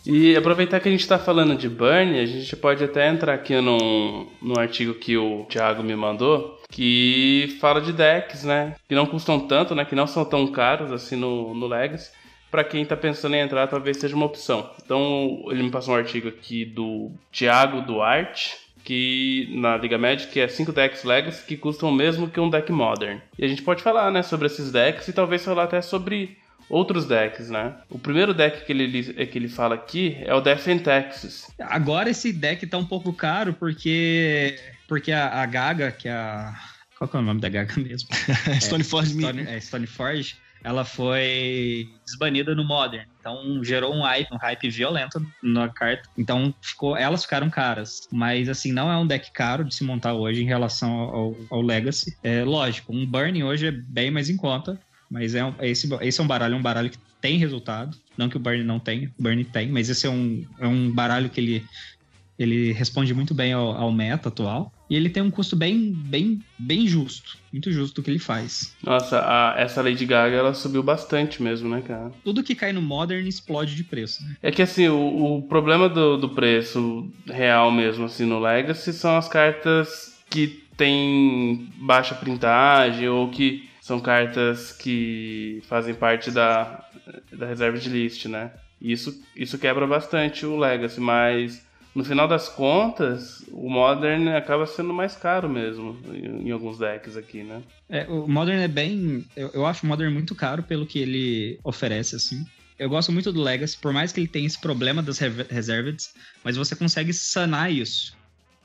E aproveitar que a gente está falando de burn, a gente pode até entrar aqui no, no artigo que o Thiago me mandou, que fala de decks, né? Que não custam tanto, né? Que não são tão caros assim no, no Legacy para quem está pensando em entrar, talvez seja uma opção. Então, ele me passou um artigo aqui do Thiago Duarte, que na Liga Magic é 5 decks Legacy que custam o mesmo que um deck Modern. E a gente pode falar, né, sobre esses decks e talvez falar até sobre outros decks, né? O primeiro deck que ele, que ele fala aqui é o Death in Texas. Agora esse deck tá um pouco caro porque porque a, a Gaga, que é a qual que é o nome da Gaga mesmo? Stoneforge. É, Stone, é Stoneforge ela foi desbanida no Modern. Então gerou um hype, um hype violento na carta. Então ficou, elas ficaram caras. Mas assim, não é um deck caro de se montar hoje em relação ao, ao Legacy. É lógico, um Burning hoje é bem mais em conta. Mas é um, esse, esse é um baralho, um baralho que tem resultado. Não que o Burn não tenha, o Burn tem, mas esse é um, é um baralho que ele, ele responde muito bem ao, ao meta atual. E ele tem um custo bem, bem, bem justo. Muito justo do que ele faz. Nossa, a, essa Lady Gaga, ela subiu bastante mesmo, né, cara? Tudo que cai no Modern explode de preço, né? É que, assim, o, o problema do, do preço real mesmo, assim, no Legacy são as cartas que tem baixa printagem ou que são cartas que fazem parte da, da reserva de list, né? Isso, isso quebra bastante o Legacy, mas no final das contas, o Modern acaba sendo mais caro mesmo em, alguns decks aqui, né? É, o Modern é bem. Eu, eu acho o Modern muito caro pelo que ele oferece, assim. Eu gosto muito do Legacy, por mais que ele tenha esse problema das reserveds, mas você consegue sanar isso.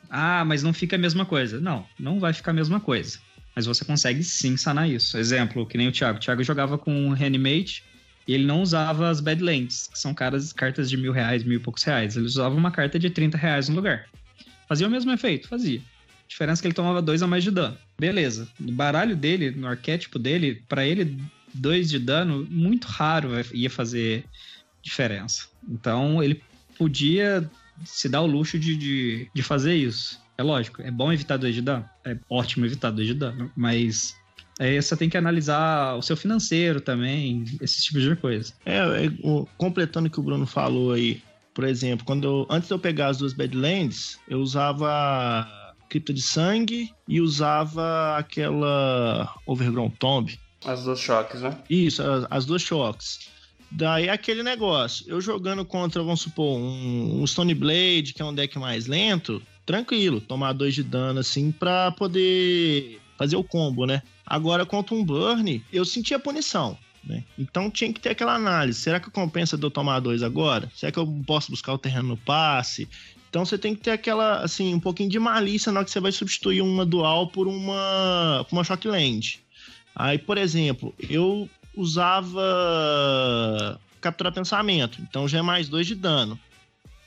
Ah, mas não fica a mesma coisa. Não, não vai ficar a mesma coisa. Mas você consegue sim sanar isso. Exemplo, que nem o Thiago. O Thiago jogava com Reanimate, e ele não usava as Badlands, que são caras, cartas de mil reais, mil e poucos reais. Ele usava uma carta de 30 reais no lugar. Fazia o mesmo efeito? Fazia. A diferença é que ele tomava dois a mais de dano. Beleza. No baralho dele, no arquétipo dele, para ele, dois de dano, muito raro ia fazer diferença. Então, ele podia se dar o luxo de, de, de fazer isso. É lógico, é bom evitar dois de dano. É ótimo evitar dois de dano, mas Aí você tem que analisar o seu financeiro também, esses tipos de coisa. É, é completando o que o Bruno falou aí, por exemplo, quando eu, antes de eu pegar as duas Badlands, eu usava Cripta de Sangue e usava aquela Overgrown Tomb. As duas choques, né? Isso, as, as duas choques. Daí aquele negócio, eu jogando contra, vamos supor, um, um Stone Blade, que é um deck mais lento, tranquilo, tomar dois de dano assim pra poder fazer o combo, né? Agora, contra um Burn, eu senti a punição. né? Então tinha que ter aquela análise. Será que compensa de eu tomar dois agora? Será que eu posso buscar o terreno no passe? Então você tem que ter aquela, assim, um pouquinho de malícia na hora que você vai substituir uma dual por uma, por uma Shockland. Aí, por exemplo, eu usava capturar pensamento, então já é mais dois de dano.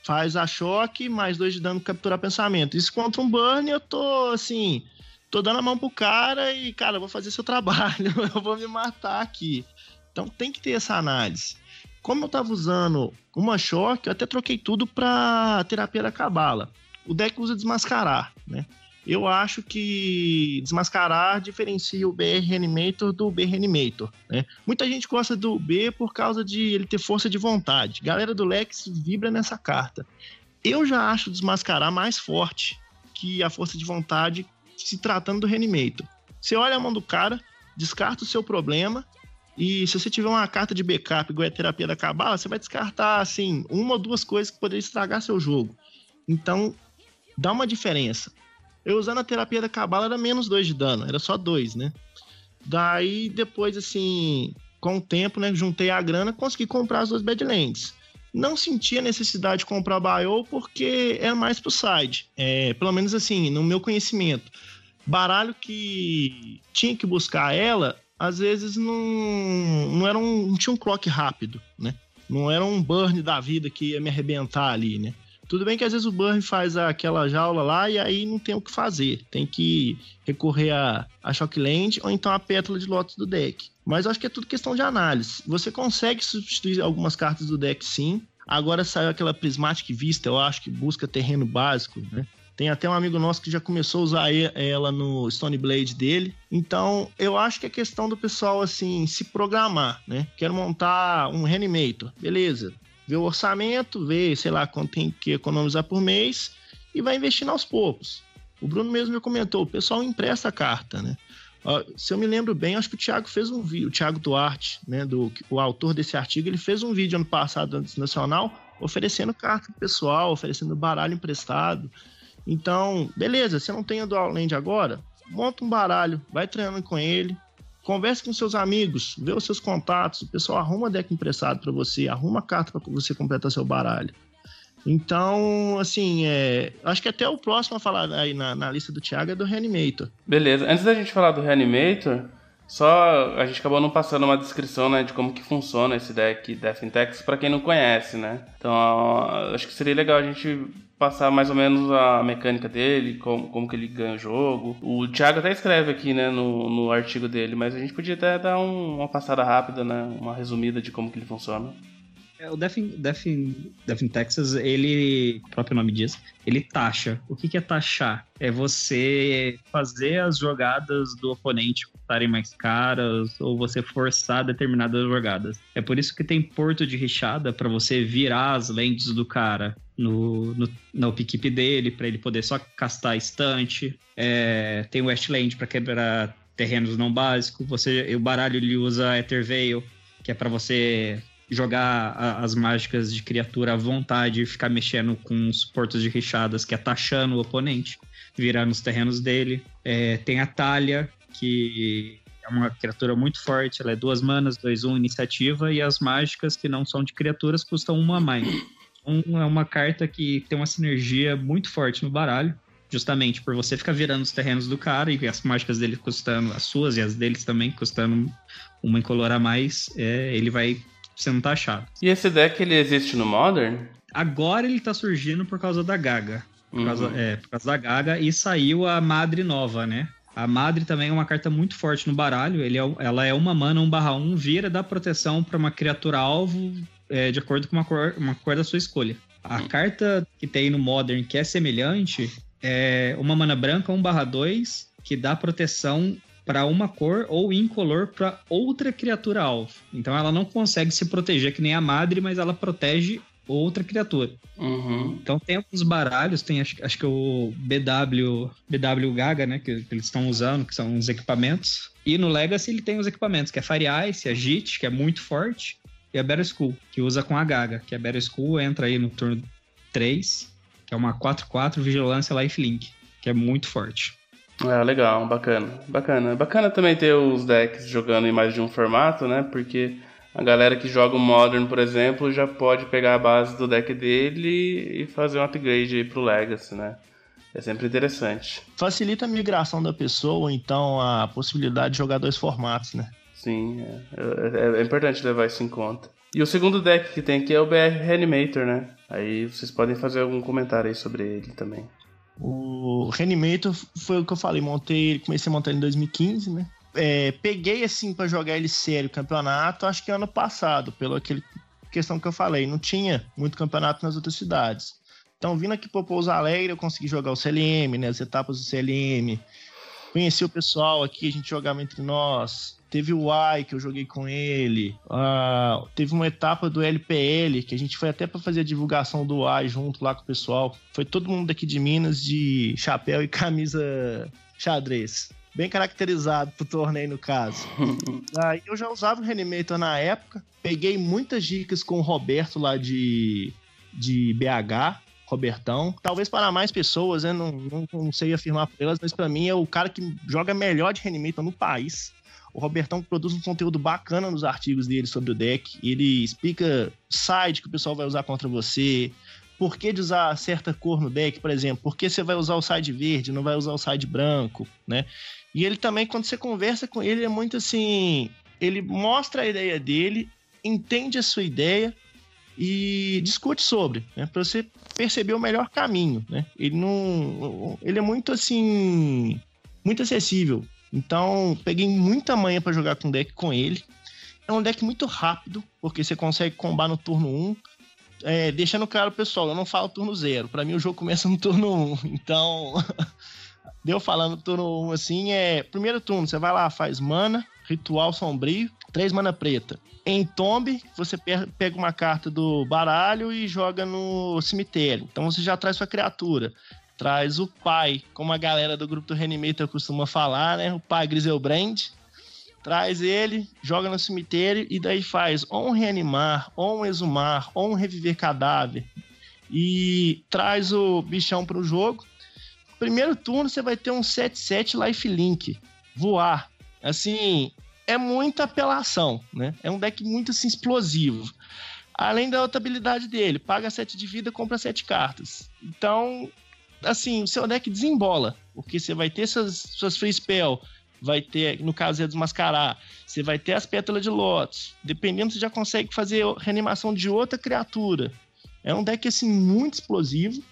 Faz a choque, mais dois de dano capturar pensamento. Isso contra um burn, eu tô assim, tô dando a mão pro cara e, cara, eu vou fazer seu trabalho, eu vou me matar aqui. Então tem que ter essa análise. Como eu tava usando uma choque, eu até troquei tudo pra terapia da cabala. O deck usa desmascarar, né? Eu acho que desmascarar diferencia o BR Reanimator do B Reanimator, né? Muita gente gosta do B por causa de ele ter força de vontade. Galera do Lex vibra nessa carta. Eu já acho desmascarar mais forte que a força de vontade se tratando do Reanimator. Você olha a mão do cara, descarta o seu problema e se você tiver uma carta de backup igual a terapia da cabala, você vai descartar assim uma ou duas coisas que poderiam estragar seu jogo. Então, dá uma diferença. Eu usando a terapia da cabala era menos dois de dano, era só dois, né? Daí depois assim, com o tempo, né, juntei a grana, consegui comprar as duas Badlands. Não senti a necessidade de comprar a Bio porque era mais pro side. É, pelo menos assim, no meu conhecimento. Baralho que tinha que buscar ela, às vezes não, não, era um, não tinha um clock rápido, né? Não era um burn da vida que ia me arrebentar ali, né? Tudo bem que às vezes o burn faz aquela jaula lá e aí não tem o que fazer. Tem que recorrer a, a Shockland ou então a pétala de lotus do deck. Mas eu acho que é tudo questão de análise. Você consegue substituir algumas cartas do deck sim. Agora saiu aquela Prismatic Vista, eu acho que busca terreno básico, né? Tem até um amigo nosso que já começou a usar ela no Stone Blade dele. Então, eu acho que é questão do pessoal, assim, se programar, né? Quero montar um Reanimator. Beleza. Ver o orçamento, ver, sei lá, quanto tem que economizar por mês e vai investindo aos poucos. O Bruno mesmo me comentou, o pessoal empresta a carta, né? Se eu me lembro bem, acho que o Thiago fez um vídeo, o Thiago Duarte, né, do, o autor desse artigo, ele fez um vídeo ano passado antes nacional oferecendo carta pessoal, oferecendo baralho emprestado. Então, beleza, você não tem a Dual Land agora? Monta um baralho, vai treinando com ele, converse com seus amigos, vê os seus contatos, o pessoal arruma deck emprestado para você, arruma carta para você completar seu baralho. Então, assim, é, acho que até o próximo a falar aí na, na lista do Thiago é do Reanimator. Beleza, antes da gente falar do Reanimator, só a gente acabou não passando uma descrição né, de como que funciona esse deck Death in Texas para quem não conhece, né? Então, acho que seria legal a gente passar mais ou menos a mecânica dele, como, como que ele ganha o jogo. O Thiago até escreve aqui, né, no, no artigo dele, mas a gente podia até dar um, uma passada rápida, né, uma resumida de como que ele funciona. É, o Death in, Death, in, Death in Texas, ele, o próprio nome diz, ele taxa. O que, que é taxar? É você fazer as jogadas do oponente estarem mais caras ou você forçar determinadas jogadas. É por isso que tem porto de rixada para você virar as lentes do cara no, no, no pick dele, para ele poder só castar estante. É, tem Westland para quebrar terrenos não básicos. Você, o baralho ele usa Ether Veil, que é para você jogar a, as mágicas de criatura à vontade e ficar mexendo com os portos de richadas, que é taxando o oponente, virar nos terrenos dele. É, tem a Talha, que é uma criatura muito forte, ela é duas manas, dois um iniciativa, e as mágicas que não são de criaturas custam uma a mais. Um, é uma carta que tem uma sinergia muito forte no baralho, justamente por você ficar virando os terrenos do cara e as mágicas dele custando, as suas e as deles também custando uma incolor a mais, é, ele vai sendo taxado. E esse deck ele existe no Modern? Agora ele tá surgindo por causa da Gaga. Por, uhum. causa, é, por causa da Gaga e saiu a Madre Nova, né? A Madre também é uma carta muito forte no baralho. Ele é, ela é uma mana 1 barra 1, vira dá proteção para uma criatura alvo é, de acordo com uma cor, uma cor da sua escolha. A uhum. carta que tem no Modern que é semelhante é uma mana branca 1 barra 2, que dá proteção para uma cor ou incolor para outra criatura alvo. Então ela não consegue se proteger que nem a madre, mas ela protege outra criatura. Uhum. Então tem alguns baralhos, tem acho, acho que o BW, BW Gaga, né, que, que, eles estão usando, que são os equipamentos. E no Legacy ele tem os equipamentos, que é Fire Ice, a JIT, que é muito forte, e a Battle School, que usa com a Gaga, que a Battle School entra aí no turno 3, que é uma 4-4 Vigilância Lifelink, que é muito forte. É, legal, bacana. Bacana. Bacana também ter os decks jogando em mais de um formato, né? Porque a galera que joga o Modern, por exemplo, já pode pegar a base do deck dele e fazer um upgrade aí pro Legacy, né? É sempre interessante. Facilita a migração da pessoa, então a possibilidade de jogar dois formatos, né? Sim, é, é, é importante levar isso em conta. E o segundo deck que tem aqui é o BR Reanimator, né? Aí vocês podem fazer algum comentário aí sobre ele também. O Reanimator foi o que eu falei, montei, comecei a montar ele em 2015, né? É, peguei assim para jogar ele sério campeonato, acho que ano passado, pela aquele questão que eu falei, não tinha muito campeonato nas outras cidades. Então, vindo aqui para Pouso Alegre, eu consegui jogar o CLM, né, as etapas do CLM. Conheci o pessoal aqui, a gente jogava entre nós. Teve o Y, que eu joguei com ele. Uh, teve uma etapa do LPL, que a gente foi até para fazer a divulgação do Y junto lá com o pessoal. Foi todo mundo daqui de Minas de chapéu e camisa xadrez. Bem caracterizado pro torneio, no caso. Aí eu já usava o Reanimator na época. Peguei muitas dicas com o Roberto lá de, de BH. Robertão. Talvez para mais pessoas, né? Não, não, não sei afirmar para elas, mas para mim é o cara que joga melhor de Reanimator no país. O Robertão produz um conteúdo bacana nos artigos dele sobre o deck. Ele explica side que o pessoal vai usar contra você, por que de usar certa cor no deck, por exemplo, por que você vai usar o side verde, não vai usar o side branco, né? E ele também, quando você conversa com ele, é muito assim. Ele mostra a ideia dele, entende a sua ideia e discute sobre, né? Para você perceber o melhor caminho, né? Ele não. Ele é muito assim. Muito acessível. Então, peguei muita manha para jogar com deck com ele. É um deck muito rápido, porque você consegue combar no turno 1. É, deixando claro, pessoal, eu não falo turno 0. Para mim, o jogo começa no turno 1. Então, deu falando turno 1 assim: é. Primeiro turno, você vai lá, faz mana, ritual sombrio, 3 mana preta. Em Tomb, você pega uma carta do baralho e joga no cemitério. Então você já traz sua criatura traz o pai, como a galera do grupo do Reanimator costuma falar, né? O pai Griselbrand. Traz ele, joga no cemitério e daí faz ou um reanimar, ou um exumar, ou um reviver cadáver. E traz o bichão para o jogo. Primeiro turno você vai ter um 7-7 lifelink. Voar. Assim, é muita apelação, né? É um deck muito assim, explosivo. Além da outra habilidade dele, paga 7 de vida, compra 7 cartas. Então, assim, o seu deck desembola, porque você vai ter essas suas free spell, vai ter, no caso é desmascarar, você vai ter as pétalas de Lotus, dependendo você já consegue fazer reanimação de outra criatura. É um deck assim muito explosivo,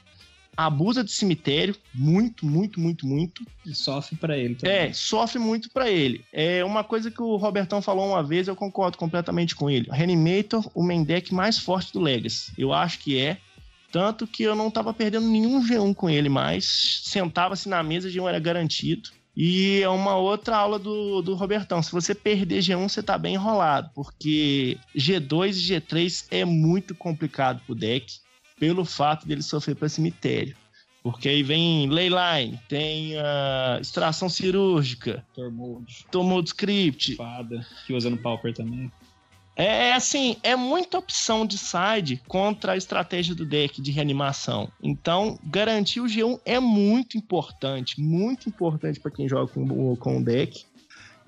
abusa de cemitério, muito, muito, muito, muito. E sofre para ele também. É, sofre muito para ele. É uma coisa que o Robertão falou uma vez, eu concordo completamente com ele. Reanimator, o main deck mais forte do Legacy. Eu acho que é. Tanto que eu não estava perdendo nenhum G1 com ele mais. Sentava-se na mesa, G1 era garantido. E é uma outra aula do, do Robertão. Se você perder G1, você tá bem enrolado, porque G2 e G3 é muito complicado pro deck, pelo fato dele sofrer para cemitério. Porque aí vem Leyline, tem a extração cirúrgica, Tormode, Tormode Script, Fada, que usa no Pauper também. É, é assim, é muita opção de side contra a estratégia do deck de reanimação. Então, garantir o G1 é muito importante, muito importante para quem joga com, com o deck.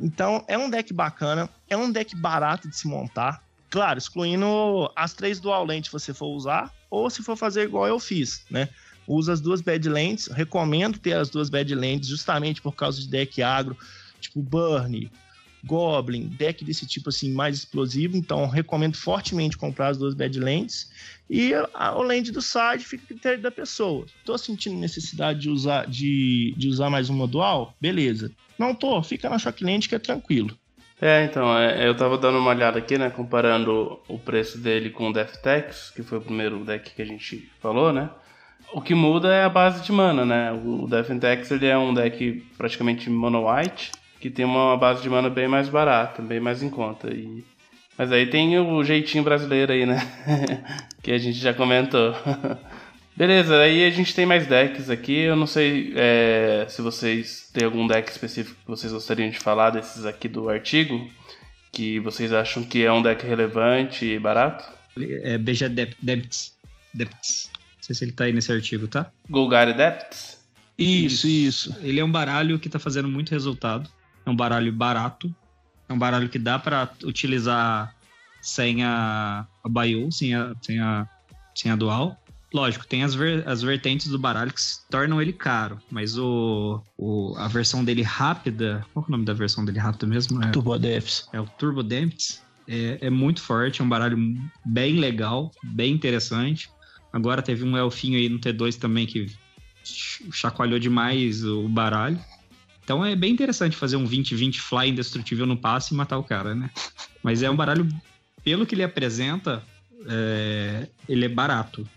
Então, é um deck bacana, é um deck barato de se montar. Claro, excluindo as três dual lentes você for usar, ou se for fazer igual eu fiz, né? Usa as duas bad lentes, recomendo ter as duas bad lentes justamente por causa de deck agro, tipo Burn, Goblin, deck desse tipo assim mais explosivo, então recomendo fortemente comprar as duas Badlands. E a, o do side fica a critério da pessoa. Tô sentindo necessidade de usar de, de usar mais uma dual? Beleza. Não tô, fica na Shockland que é tranquilo. É, então, é, eu tava dando uma olhada aqui, né, comparando o preço dele com o Deftex, que foi o primeiro deck que a gente falou, né? O que muda é a base de mana, né? O Deftex ele é um deck praticamente mono white, que tem uma base de mana bem mais barata, bem mais em conta. E... Mas aí tem o jeitinho brasileiro aí, né? que a gente já comentou. Beleza, aí a gente tem mais decks aqui. Eu não sei é, se vocês têm algum deck específico que vocês gostariam de falar desses aqui do artigo. Que vocês acham que é um deck relevante e barato? É Beja Depths. Depths. Não sei se ele tá aí nesse artigo, tá? Golgari Depths? Isso, isso. Ele é um baralho que tá fazendo muito resultado. É um baralho barato. É um baralho que dá para utilizar sem a, a Bayou, sem a, sem a, sem a Dual. Lógico, tem as, ver, as vertentes do baralho que tornam ele caro, mas o, o, a versão dele rápida. Qual é o nome da versão dele rápida mesmo? É, Turbo Depths. É o Turbo Depths. É, é muito forte, é um baralho bem legal, bem interessante. Agora teve um elfinho aí no T2 também que chacoalhou demais o baralho. Então é bem interessante fazer um 20-20 fly indestrutível no passe e matar o cara, né? Mas é um baralho, pelo que ele apresenta, é, ele é barato.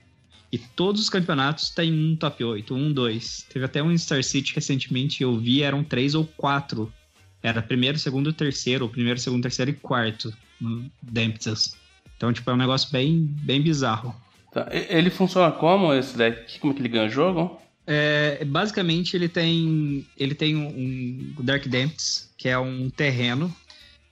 E todos os campeonatos têm um top 8, um, dois. Teve até um Star City recentemente, eu vi, eram três ou quatro. Era primeiro, segundo, terceiro, ou primeiro, segundo, terceiro e quarto no. Então, tipo, é um negócio bem, bem bizarro. Tá. Ele funciona como esse deck? Como que ele ganha o jogo? É, basicamente, ele tem, ele tem um, um Dark Dempsey, que é um terreno,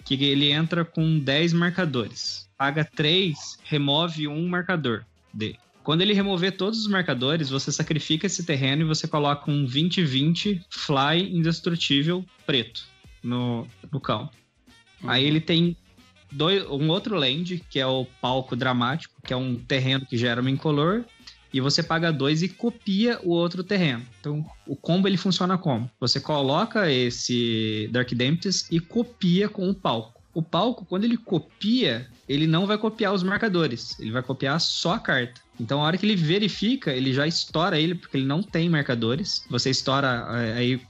que ele entra com 10 marcadores. Paga 3, remove um marcador dele. Quando ele remover todos os marcadores, você sacrifica esse terreno e você coloca um 20-20 Fly Indestrutível preto no, no campo. Uhum. Aí ele tem dois, um outro land, que é o Palco Dramático, que é um terreno que gera uma incolor, e você paga dois e copia o outro terreno. Então, o combo ele funciona como? Você coloca esse Dark Dempsey e copia com o palco. O palco, quando ele copia, ele não vai copiar os marcadores, ele vai copiar só a carta. Então, a hora que ele verifica, ele já estoura ele, porque ele não tem marcadores. Você estoura, é, aí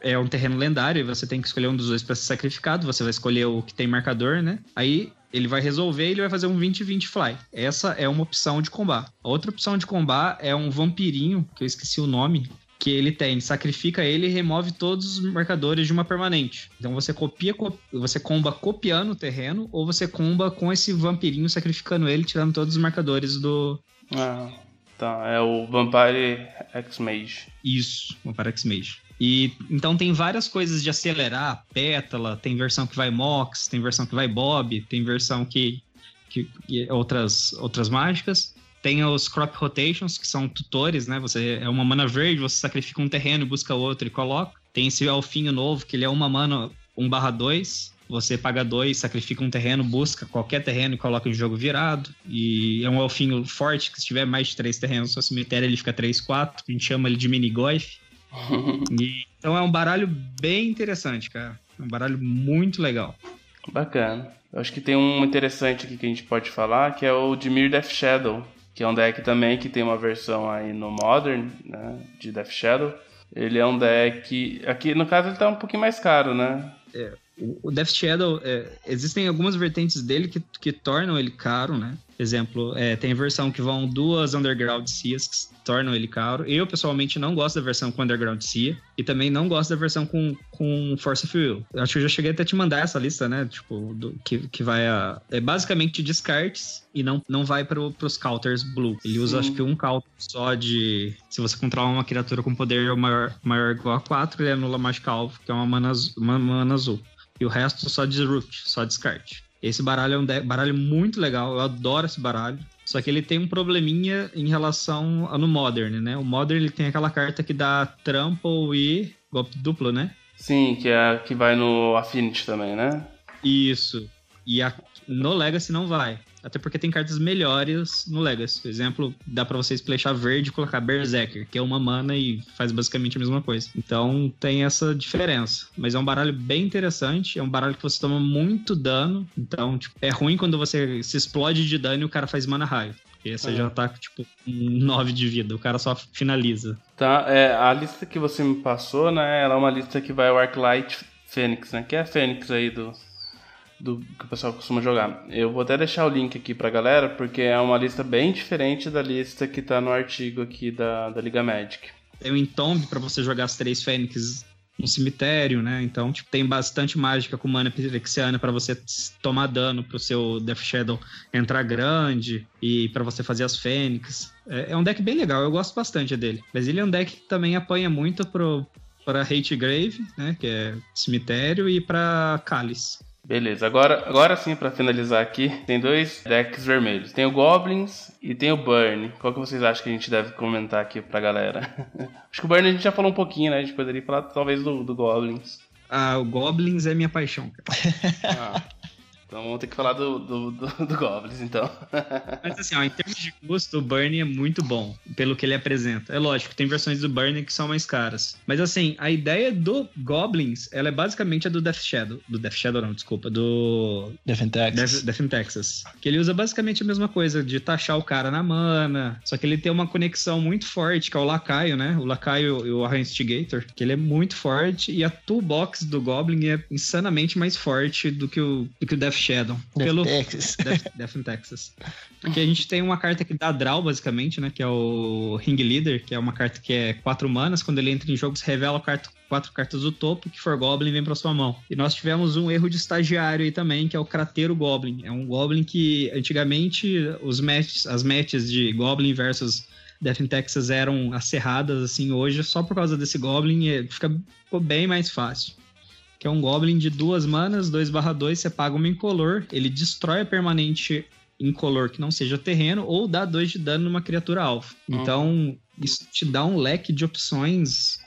é um terreno lendário, e você tem que escolher um dos dois para ser sacrificado. Você vai escolher o que tem marcador, né? Aí ele vai resolver e ele vai fazer um 20-20 fly. Essa é uma opção de combate. A outra opção de combate é um vampirinho, que eu esqueci o nome, que ele tem, sacrifica ele e remove todos os marcadores de uma permanente. Então você copia, você comba copiando o terreno ou você comba com esse vampirinho sacrificando ele, tirando todos os marcadores do. Ah, tá. É o Vampire X-Mage. Isso, Vampire X-Mage. E então tem várias coisas de acelerar, pétala, tem versão que vai Mox, tem versão que vai Bob, tem versão que, que, que outras outras mágicas. Tem os crop rotations, que são tutores, né? Você é uma mana verde, você sacrifica um terreno, busca outro e coloca. Tem esse elfinho novo, que ele é uma mana 1 barra 2. Você paga 2, sacrifica um terreno, busca qualquer terreno e coloca em jogo virado. E é um elfinho forte, que se tiver mais de 3 terrenos no seu cemitério, ele fica 3, 4. A gente chama ele de mini golf. e, então é um baralho bem interessante, cara. É um baralho muito legal. Bacana. Eu acho que tem um interessante aqui que a gente pode falar, que é o Dimir Death Shadow que é um deck também que tem uma versão aí no Modern, né, de Death Shadow. Ele é um deck. Aqui, no caso, ele tá um pouquinho mais caro, né? É, o Death Shadow, é, existem algumas vertentes dele que, que tornam ele caro, né? Exemplo, é, tem a versão que vão duas Underground Seas, que tornam ele caro. Eu, pessoalmente, não gosto da versão com Underground Sea. E também não gosto da versão com, com Force of Will. Acho que eu já cheguei até a te mandar essa lista, né? Tipo, do, que, que vai a... É basicamente descartes e não, não vai para os counters blue. Ele usa, Sim. acho que, um counter só de... Se você controlar uma criatura com poder maior, maior ou igual a 4, ele anula Magic Alvo, que é uma mana, uma mana azul. E o resto só disrupt, só descarte. Esse baralho é um baralho muito legal, eu adoro esse baralho. Só que ele tem um probleminha em relação ao no Modern, né? O Modern ele tem aquela carta que dá trample e golpe duplo, né? Sim, que é que vai no Affinity também, né? Isso. E a, no Legacy não vai. Até porque tem cartas melhores no Legacy. Por exemplo, dá para você splashar verde e colocar Berserker, que é uma mana e faz basicamente a mesma coisa. Então tem essa diferença. Mas é um baralho bem interessante. É um baralho que você toma muito dano. Então, tipo, é ruim quando você se explode de dano e o cara faz mana raio. Porque você é. já tá, tipo, 9 de vida. O cara só finaliza. Tá, é, a lista que você me passou, né? Ela é uma lista que vai o Arclight Fênix, né? Que é a Fênix aí do, do que o pessoal costuma jogar. Eu vou até deixar o link aqui pra galera, porque é uma lista bem diferente da lista que tá no artigo aqui da, da Liga Magic. Tem o Entomb para você jogar as três Fênix no cemitério, né? Então, tipo, tem bastante mágica com mana pirexiana para você tomar dano pro seu Death Shadow entrar grande e para você fazer as Fênix. É, é, um deck bem legal, eu gosto bastante dele. Mas ele é um deck que também apanha muito pro, para Hate Grave, né? Que é cemitério, e para Cálice. Beleza, agora, agora sim, para finalizar aqui, tem dois decks vermelhos. Tem o Goblins e tem o Burn. Qual que vocês acham que a gente deve comentar aqui pra galera? Acho que o Burn a gente já falou um pouquinho, né? A gente poderia falar talvez do, do Goblins. Ah, o Goblins é minha paixão, cara. Ah. Então vamos ter que falar do, do, do, do Goblins, então. Mas assim, ó, em termos de custo, o Burn é muito bom, pelo que ele apresenta. É lógico, tem versões do Burn que são mais caras. Mas assim, a ideia do Goblins, ela é basicamente a do Death Shadow. Do Death Shadow não, desculpa, do... Death in Texas. Death, Death in Texas. Que ele usa basicamente a mesma coisa, de taxar o cara na mana, só que ele tem uma conexão muito forte, que é o Lacaio, né? O Lacaio e o Arrow Instigator, que ele é muito forte, e a toolbox do Goblin é insanamente mais forte do que o, do que o Death Shadow. Death pelo Texas. Death, Death in Texas. Porque a gente tem uma carta que dá draw, basicamente, né? Que é o Ring Leader, que é uma carta que é quatro manas. Quando ele entra em jogo, se revela carta, quatro cartas do topo, que for Goblin vem pra sua mão. E nós tivemos um erro de estagiário aí também, que é o Crateiro Goblin. É um Goblin que antigamente os matches, as matches de Goblin versus Death in Texas eram acerradas, assim, hoje, só por causa desse Goblin, fica, ficou bem mais fácil que é um Goblin de duas manas, 2/2, você paga uma incolor, ele destrói a permanente incolor que não seja terreno, ou dá 2 de dano numa criatura alfa. Então, isso te dá um leque de opções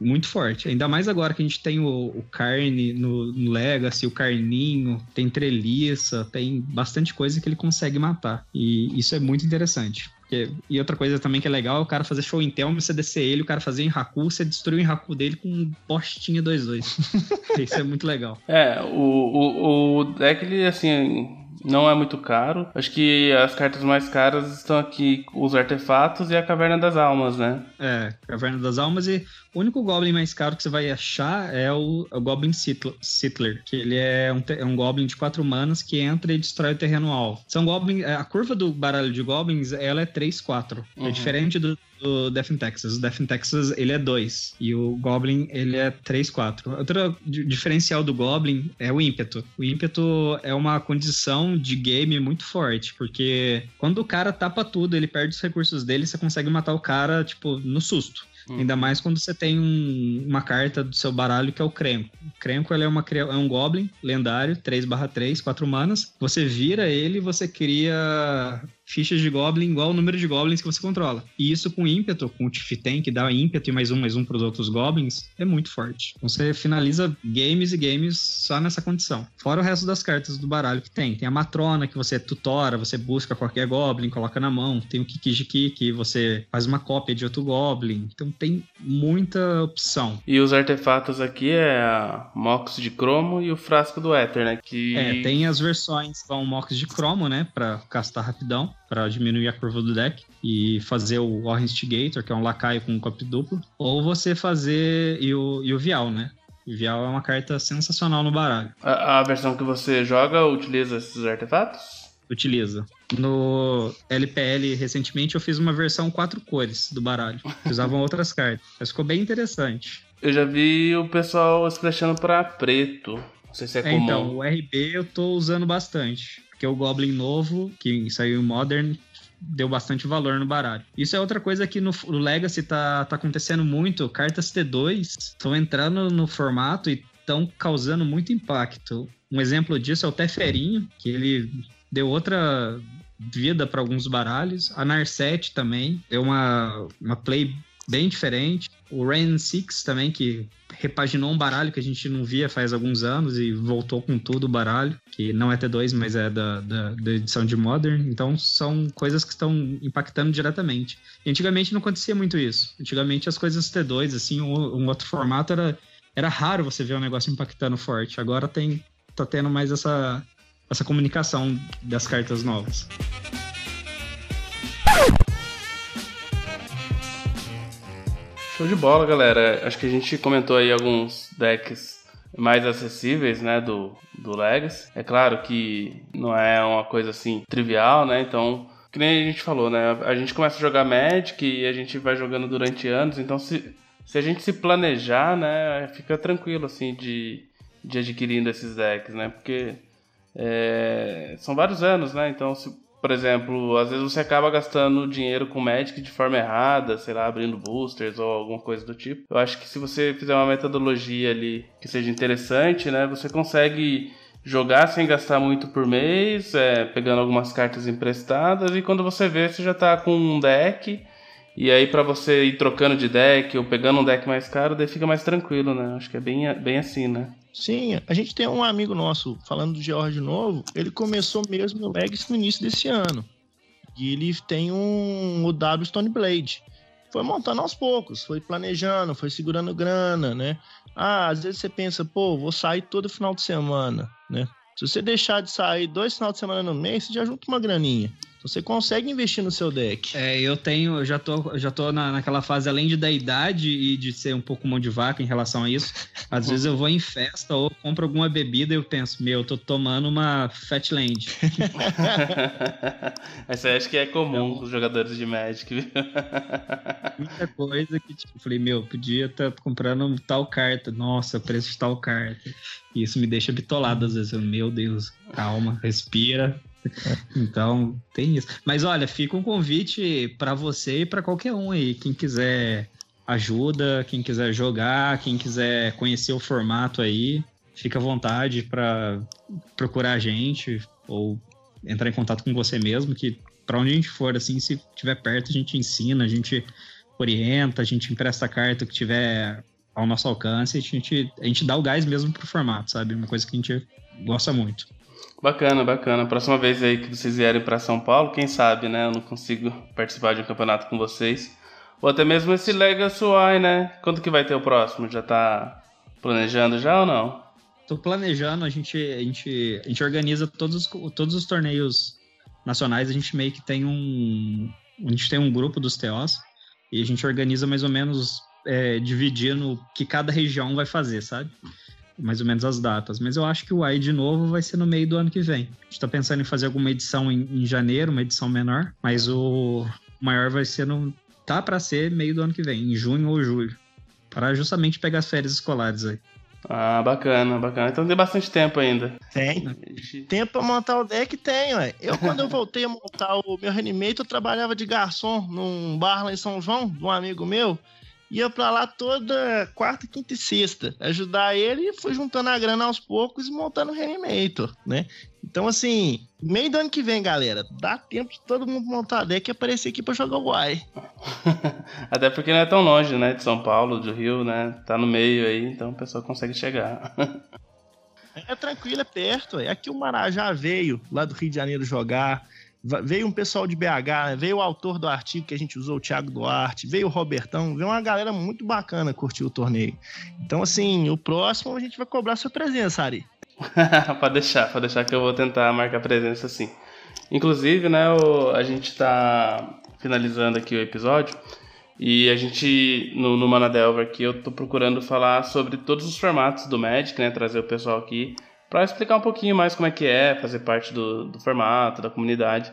muito forte. Ainda mais agora que a gente tem o, o Carne no, no Legacy, o Carninho, tem Treliça, tem bastante coisa que ele consegue matar. E isso é muito interessante. Porque- e outra coisa também que é legal é o cara fazer show em Telmo, você descer ele, o cara fazer em Haku, você destruir o Haku dele com um postinha 2-2. Isso é muito legal. É, o, o, o deck, ele, assim, não é muito caro. Acho que as cartas mais caras estão aqui os artefatos e a Caverna das Almas, né? É, Caverna das Almas e o único Goblin mais caro que você vai achar é o, é o Goblin Sittler, que ele é um, é um Goblin de quatro manas que entra e destrói o terreno alvo. São Goblin, a curva do baralho de Goblins, ela é 3-4. Uhum. É diferente do, do Death in Texas. O Death in Texas, ele é 2 e o Goblin, ele é 3-4. Outro di- diferencial do Goblin é o ímpeto. O ímpeto é uma condição de game muito forte, porque quando o cara tapa tudo, ele perde os recursos dele, você consegue matar o cara, tipo, no susto. Hum. Ainda mais quando você tem um- uma carta do seu baralho que é o Crenco. O Crenco ele é, uma, é um Goblin lendário, 3/3, 4 manas. Você vira ele e você cria fichas de Goblin igual ao número de Goblins que você controla. E isso com ímpeto, com o Tiften, que dá ímpeto e mais um, mais um para os outros Goblins, é muito forte. Então você finaliza games e games só nessa condição. Fora o resto das cartas do baralho que tem. Tem a Matrona, que você tutora, você busca qualquer Goblin, coloca na mão. Tem o Kikijiki, que você faz uma cópia de outro Goblin. Então tem muita opção. E os artefatos aqui é a Mox de Cromo e o Frasco do Éter, né? Que... É, tem as versões com Mox de Cromo, né? Pra castar rapidão, pra diminuir a curva do deck. E fazer o War Instigator, que é um lacaio com um copy duplo. Ou você fazer. E o, e o Vial, né? O Vial é uma carta sensacional no baralho. A, a versão que você joga utiliza esses artefatos? Utiliza. No LPL, recentemente, eu fiz uma versão quatro cores do baralho. Usavam outras cartas. Mas ficou bem interessante. Eu já vi o pessoal splashando pra preto. Não sei se é, É, comum. então, o RB eu tô usando bastante. Porque o Goblin novo, que saiu em Modern, deu bastante valor no baralho. Isso é outra coisa que no, no Legacy tá, tá acontecendo muito. Cartas T2 estão entrando no formato e estão causando muito impacto. Um exemplo disso é o Teferinho, que ele deu outra vida para alguns baralhos. A Narset também deu uma, uma play bem diferente. O Rain 6 também, que repaginou um baralho que a gente não via faz alguns anos e voltou com tudo o baralho, que não é T2, mas é da, da, da edição de Modern. Então são coisas que estão impactando diretamente. E antigamente não acontecia muito isso. Antigamente as coisas T2, assim, um, um outro formato era, era raro você ver um negócio impactando forte. Agora tem tá tendo mais essa, essa comunicação das cartas novas. Show de bola, galera. Acho que a gente comentou aí alguns decks mais acessíveis, né, do, do Legacy. É claro que não é uma coisa assim trivial, né? Então, que nem a gente falou, né? A gente começa a jogar Magic e a gente vai jogando durante anos, então se, se a gente se planejar, né, fica tranquilo assim de, de adquirindo esses decks, né? Porque é, são vários anos, né? Então, se, por exemplo, às vezes você acaba gastando dinheiro com Magic de forma errada, sei lá, abrindo boosters ou alguma coisa do tipo. Eu acho que se você fizer uma metodologia ali que seja interessante, né, você consegue jogar sem gastar muito por mês, é, pegando algumas cartas emprestadas, e quando você vê, você já tá com um deck, e aí para você ir trocando de deck ou pegando um deck mais caro, daí fica mais tranquilo, né? Acho que é bem, bem assim, né? Sim, a gente tem um amigo nosso, falando do George novo, ele começou mesmo no Legacy no início desse ano. E ele tem um o W Stone Blade. Foi montando aos poucos, foi planejando, foi segurando grana, né? Ah, às vezes você pensa, pô, vou sair todo final de semana, né? Se você deixar de sair dois finais de semana no mês, você já junta uma graninha. Você consegue investir no seu deck. É, eu tenho, eu já tô, já tô na, naquela fase, além de da idade e de ser um pouco mão de vaca em relação a isso. Às vezes eu vou em festa ou compro alguma bebida e eu penso, meu, eu tô tomando uma Fatland. Essa acho que é comum com os jogadores de Magic. Muita coisa que, tipo, eu falei, meu, podia estar tá comprando tal carta. Nossa, preço de tal carta. E isso me deixa bitolado às vezes. Eu, meu Deus, calma, respira, então, tem isso. Mas olha, fica um convite para você e para qualquer um aí. Quem quiser ajuda, quem quiser jogar, quem quiser conhecer o formato aí, fica à vontade para procurar a gente ou entrar em contato com você mesmo, que para onde a gente for, assim, se tiver perto, a gente ensina, a gente orienta, a gente empresta a carta que tiver ao nosso alcance, a gente, a gente dá o gás mesmo pro formato, sabe? Uma coisa que a gente gosta muito. Bacana, bacana. Próxima vez aí que vocês vierem para São Paulo, quem sabe, né? Eu não consigo participar de um campeonato com vocês. Ou até mesmo esse Legacy Y, né? Quando que vai ter o próximo? Já tá planejando já ou não? Tô planejando, a gente, a gente, a gente organiza todos os, todos os torneios nacionais, a gente meio que tem um. A gente tem um grupo dos TOs e a gente organiza mais ou menos é, dividindo o que cada região vai fazer, sabe? Mais ou menos as datas. Mas eu acho que o AI de novo vai ser no meio do ano que vem. A gente está pensando em fazer alguma edição em, em, janeiro, uma edição menor, mas o maior vai ser no. tá para ser meio do ano que vem, em junho ou julho. Para justamente pegar as férias escolares aí. Ah, bacana, bacana. Então tem bastante tempo ainda. Tem. Tempo pra montar o deck tem, ué. Eu, quando eu voltei a montar o meu Reanimator, eu trabalhava de garçom num bar lá em São João, de um amigo meu ia para lá toda quarta, quinta e sexta, ajudar ele e foi juntando a grana aos poucos e montando o Reanimator, né? Então, assim, meio do ano que vem, galera, dá tempo de todo mundo montar a deck e aparecer aqui pra jogar o Uai. Até porque não é tão longe, né? De São Paulo, do Rio, né? Tá no meio aí, então o pessoal consegue chegar. é tranquilo, é perto. É. Aqui o Marajá veio lá do Rio de Janeiro jogar. Veio um pessoal de BH, veio o autor do artigo que a gente usou, o Thiago Duarte, veio o Robertão, veio uma galera muito bacana curtir o torneio. Então, assim, o próximo a gente vai cobrar sua presença, Ari. pode deixar, pode deixar que eu vou tentar marcar presença sim. Inclusive, né, o, a gente tá finalizando aqui o episódio e a gente, no, no Manadelver aqui, eu tô procurando falar sobre todos os formatos do Magic, né, trazer o pessoal aqui para explicar um pouquinho mais como é que é fazer parte do, do formato, da comunidade.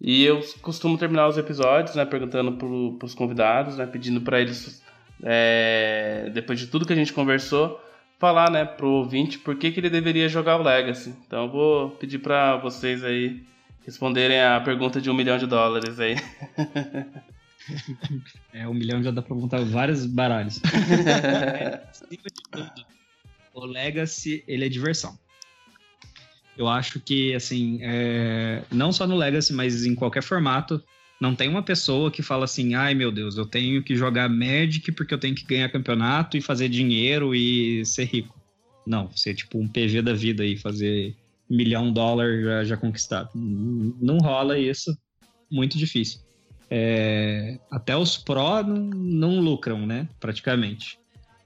E eu costumo terminar os episódios, né, perguntando para os convidados, né, pedindo para eles, é, depois de tudo que a gente conversou, falar, né, pro ouvinte por que, que ele deveria jogar o Legacy. Então eu vou pedir para vocês aí responderem a pergunta de um milhão de dólares aí. É, um milhão já dá pra montar vários baralhos. é, o Legacy, ele é diversão eu acho que, assim, é, não só no Legacy, mas em qualquer formato, não tem uma pessoa que fala assim, ai meu Deus, eu tenho que jogar Magic porque eu tenho que ganhar campeonato e fazer dinheiro e ser rico. Não, ser tipo um PV da vida aí, fazer milhão de dólares já, já conquistado. Não rola isso, muito difícil. É, até os pró não, não lucram, né, praticamente.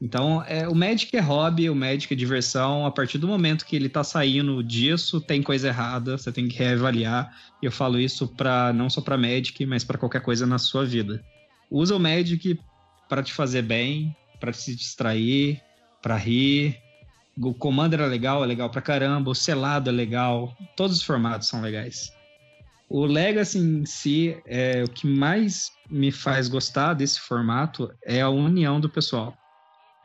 Então, é, o Magic é hobby, o Magic é diversão. A partir do momento que ele tá saindo disso, tem coisa errada, você tem que reavaliar. E eu falo isso para não só para Magic, mas para qualquer coisa na sua vida. Usa o Magic para te fazer bem, para se distrair, para rir. O Commander é legal, é legal pra caramba. O selado é legal. Todos os formatos são legais. O Legacy em si, é, o que mais me faz gostar desse formato é a união do pessoal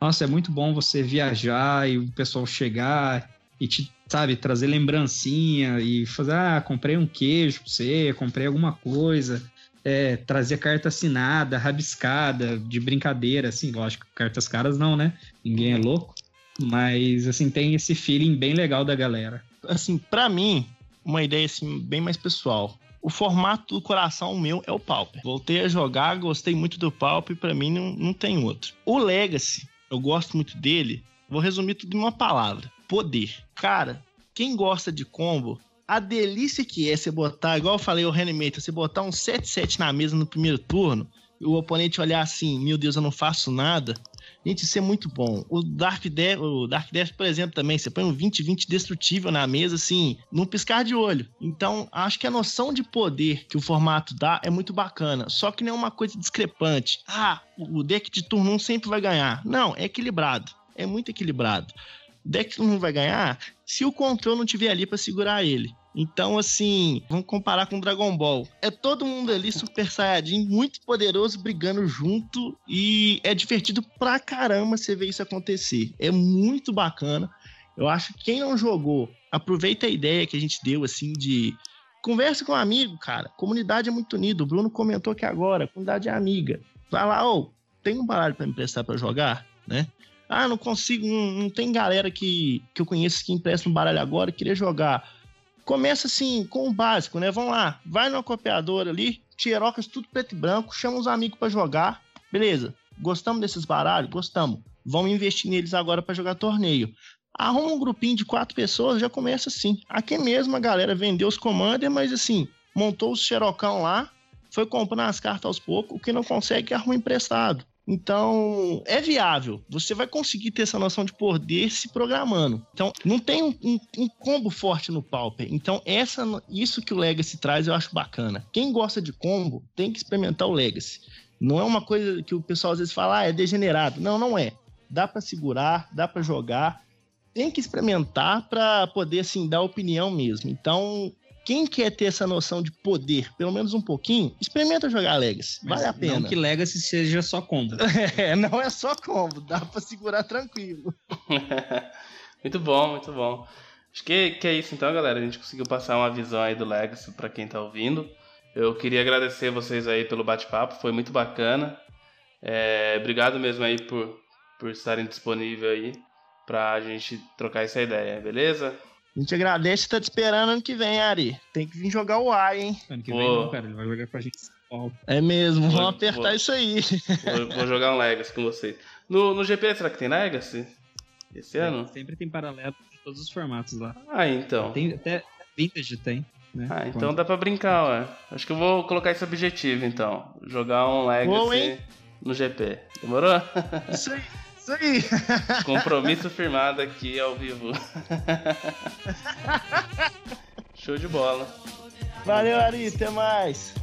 nossa, é muito bom você viajar e o pessoal chegar e te, sabe, trazer lembrancinha e fazer, ah, comprei um queijo pra você, comprei alguma coisa. É, trazer carta assinada, rabiscada, de brincadeira, assim, lógico, cartas caras não, né? Ninguém é louco. Mas, assim, tem esse feeling bem legal da galera. assim, para mim, uma ideia assim bem mais pessoal. O formato do coração meu é o Pauper. Voltei a jogar, gostei muito do Pauper, para mim não, não tem outro. O Legacy, eu gosto muito dele. Vou resumir tudo em uma palavra: poder. Cara, quem gosta de combo, a delícia que é você botar, igual eu falei o Reanimator, você botar um 7-7 na mesa no primeiro turno, o oponente olhar assim, meu Deus, eu não faço nada. Gente, isso é muito bom. O Dark Death, o Dark Death, por exemplo, também, você põe um 20-20 destrutível na mesa, assim, num piscar de olho. Então, acho que a noção de poder que o formato dá é muito bacana. Só que não é uma coisa discrepante. Ah, o deck de turno 1 sempre vai ganhar. Não, é equilibrado. É muito equilibrado. O deck não vai ganhar se o controle não tiver ali para segurar ele. Então, assim, vamos comparar com Dragon Ball. É todo mundo ali super saiyajin, muito poderoso, brigando junto. E é divertido pra caramba você ver isso acontecer. É muito bacana. Eu acho que quem não jogou, aproveita a ideia que a gente deu, assim, de. Conversa com um amigo, cara. Comunidade é muito unida. O Bruno comentou aqui agora, comunidade é amiga. Vai lá, ô, oh, tem um baralho para me emprestar para jogar, né? Ah, não consigo, não, não, tem galera que, que eu conheço que empresta um baralho agora, queria jogar começa assim, com o básico, né? Vamos lá, vai numa copiadora ali, xerocas tudo preto e branco, chama os amigos para jogar, beleza. Gostamos desses baralhos? Gostamos. Vamos investir neles agora para jogar torneio. Arruma um grupinho de quatro pessoas, já começa assim. Aqui mesmo a galera vendeu os commanders, mas assim, montou os xerocão lá, foi comprando as cartas aos poucos, o que não consegue arruma emprestado. Então, é viável. Você vai conseguir ter essa noção de poder se programando. Então, não tem um, um, um, combo forte no Pauper. Então, essa, isso que o Legacy traz eu acho bacana. Quem gosta de combo tem que experimentar o Legacy. Não é uma coisa que o pessoal às vezes fala, ah, é degenerado. Não, não é. Dá para segurar, dá para jogar. Tem que experimentar para poder assim dar opinião mesmo. Então, quem quer ter essa noção de poder, pelo menos um pouquinho, experimenta jogar Legacy. Mas vale a pena. Não que Legacy seja só combo. é, não é só combo, dá pra segurar tranquilo. muito bom, muito bom. Acho que, que é isso então, galera. A gente conseguiu passar uma visão aí do Legacy para quem tá ouvindo. Eu queria agradecer vocês aí pelo bate-papo, foi muito bacana. É, obrigado mesmo aí por, por estarem disponíveis aí pra gente trocar essa ideia, beleza? A gente agradece e tá te esperando ano que vem, Ari. Tem que vir jogar o ar, hein? Ano que vem não, cara. Ele vai jogar pra gente. É mesmo, vou, vamos apertar vou... isso aí. Vou, vou, jogar um Legacy com vocês. No, no GP, será que tem Legacy? Esse é, ano? Sempre tem paralelo de todos os formatos lá. Ah, então. Tem até Vintage tem. Né? Ah, então Quanto? dá pra brincar, ué. Acho que eu vou colocar esse objetivo, então. Jogar um Legacy no GP. Demorou? Isso aí. Isso aí. Compromisso firmado aqui ao vivo. Show de bola. Valeu, Ari. Até mais.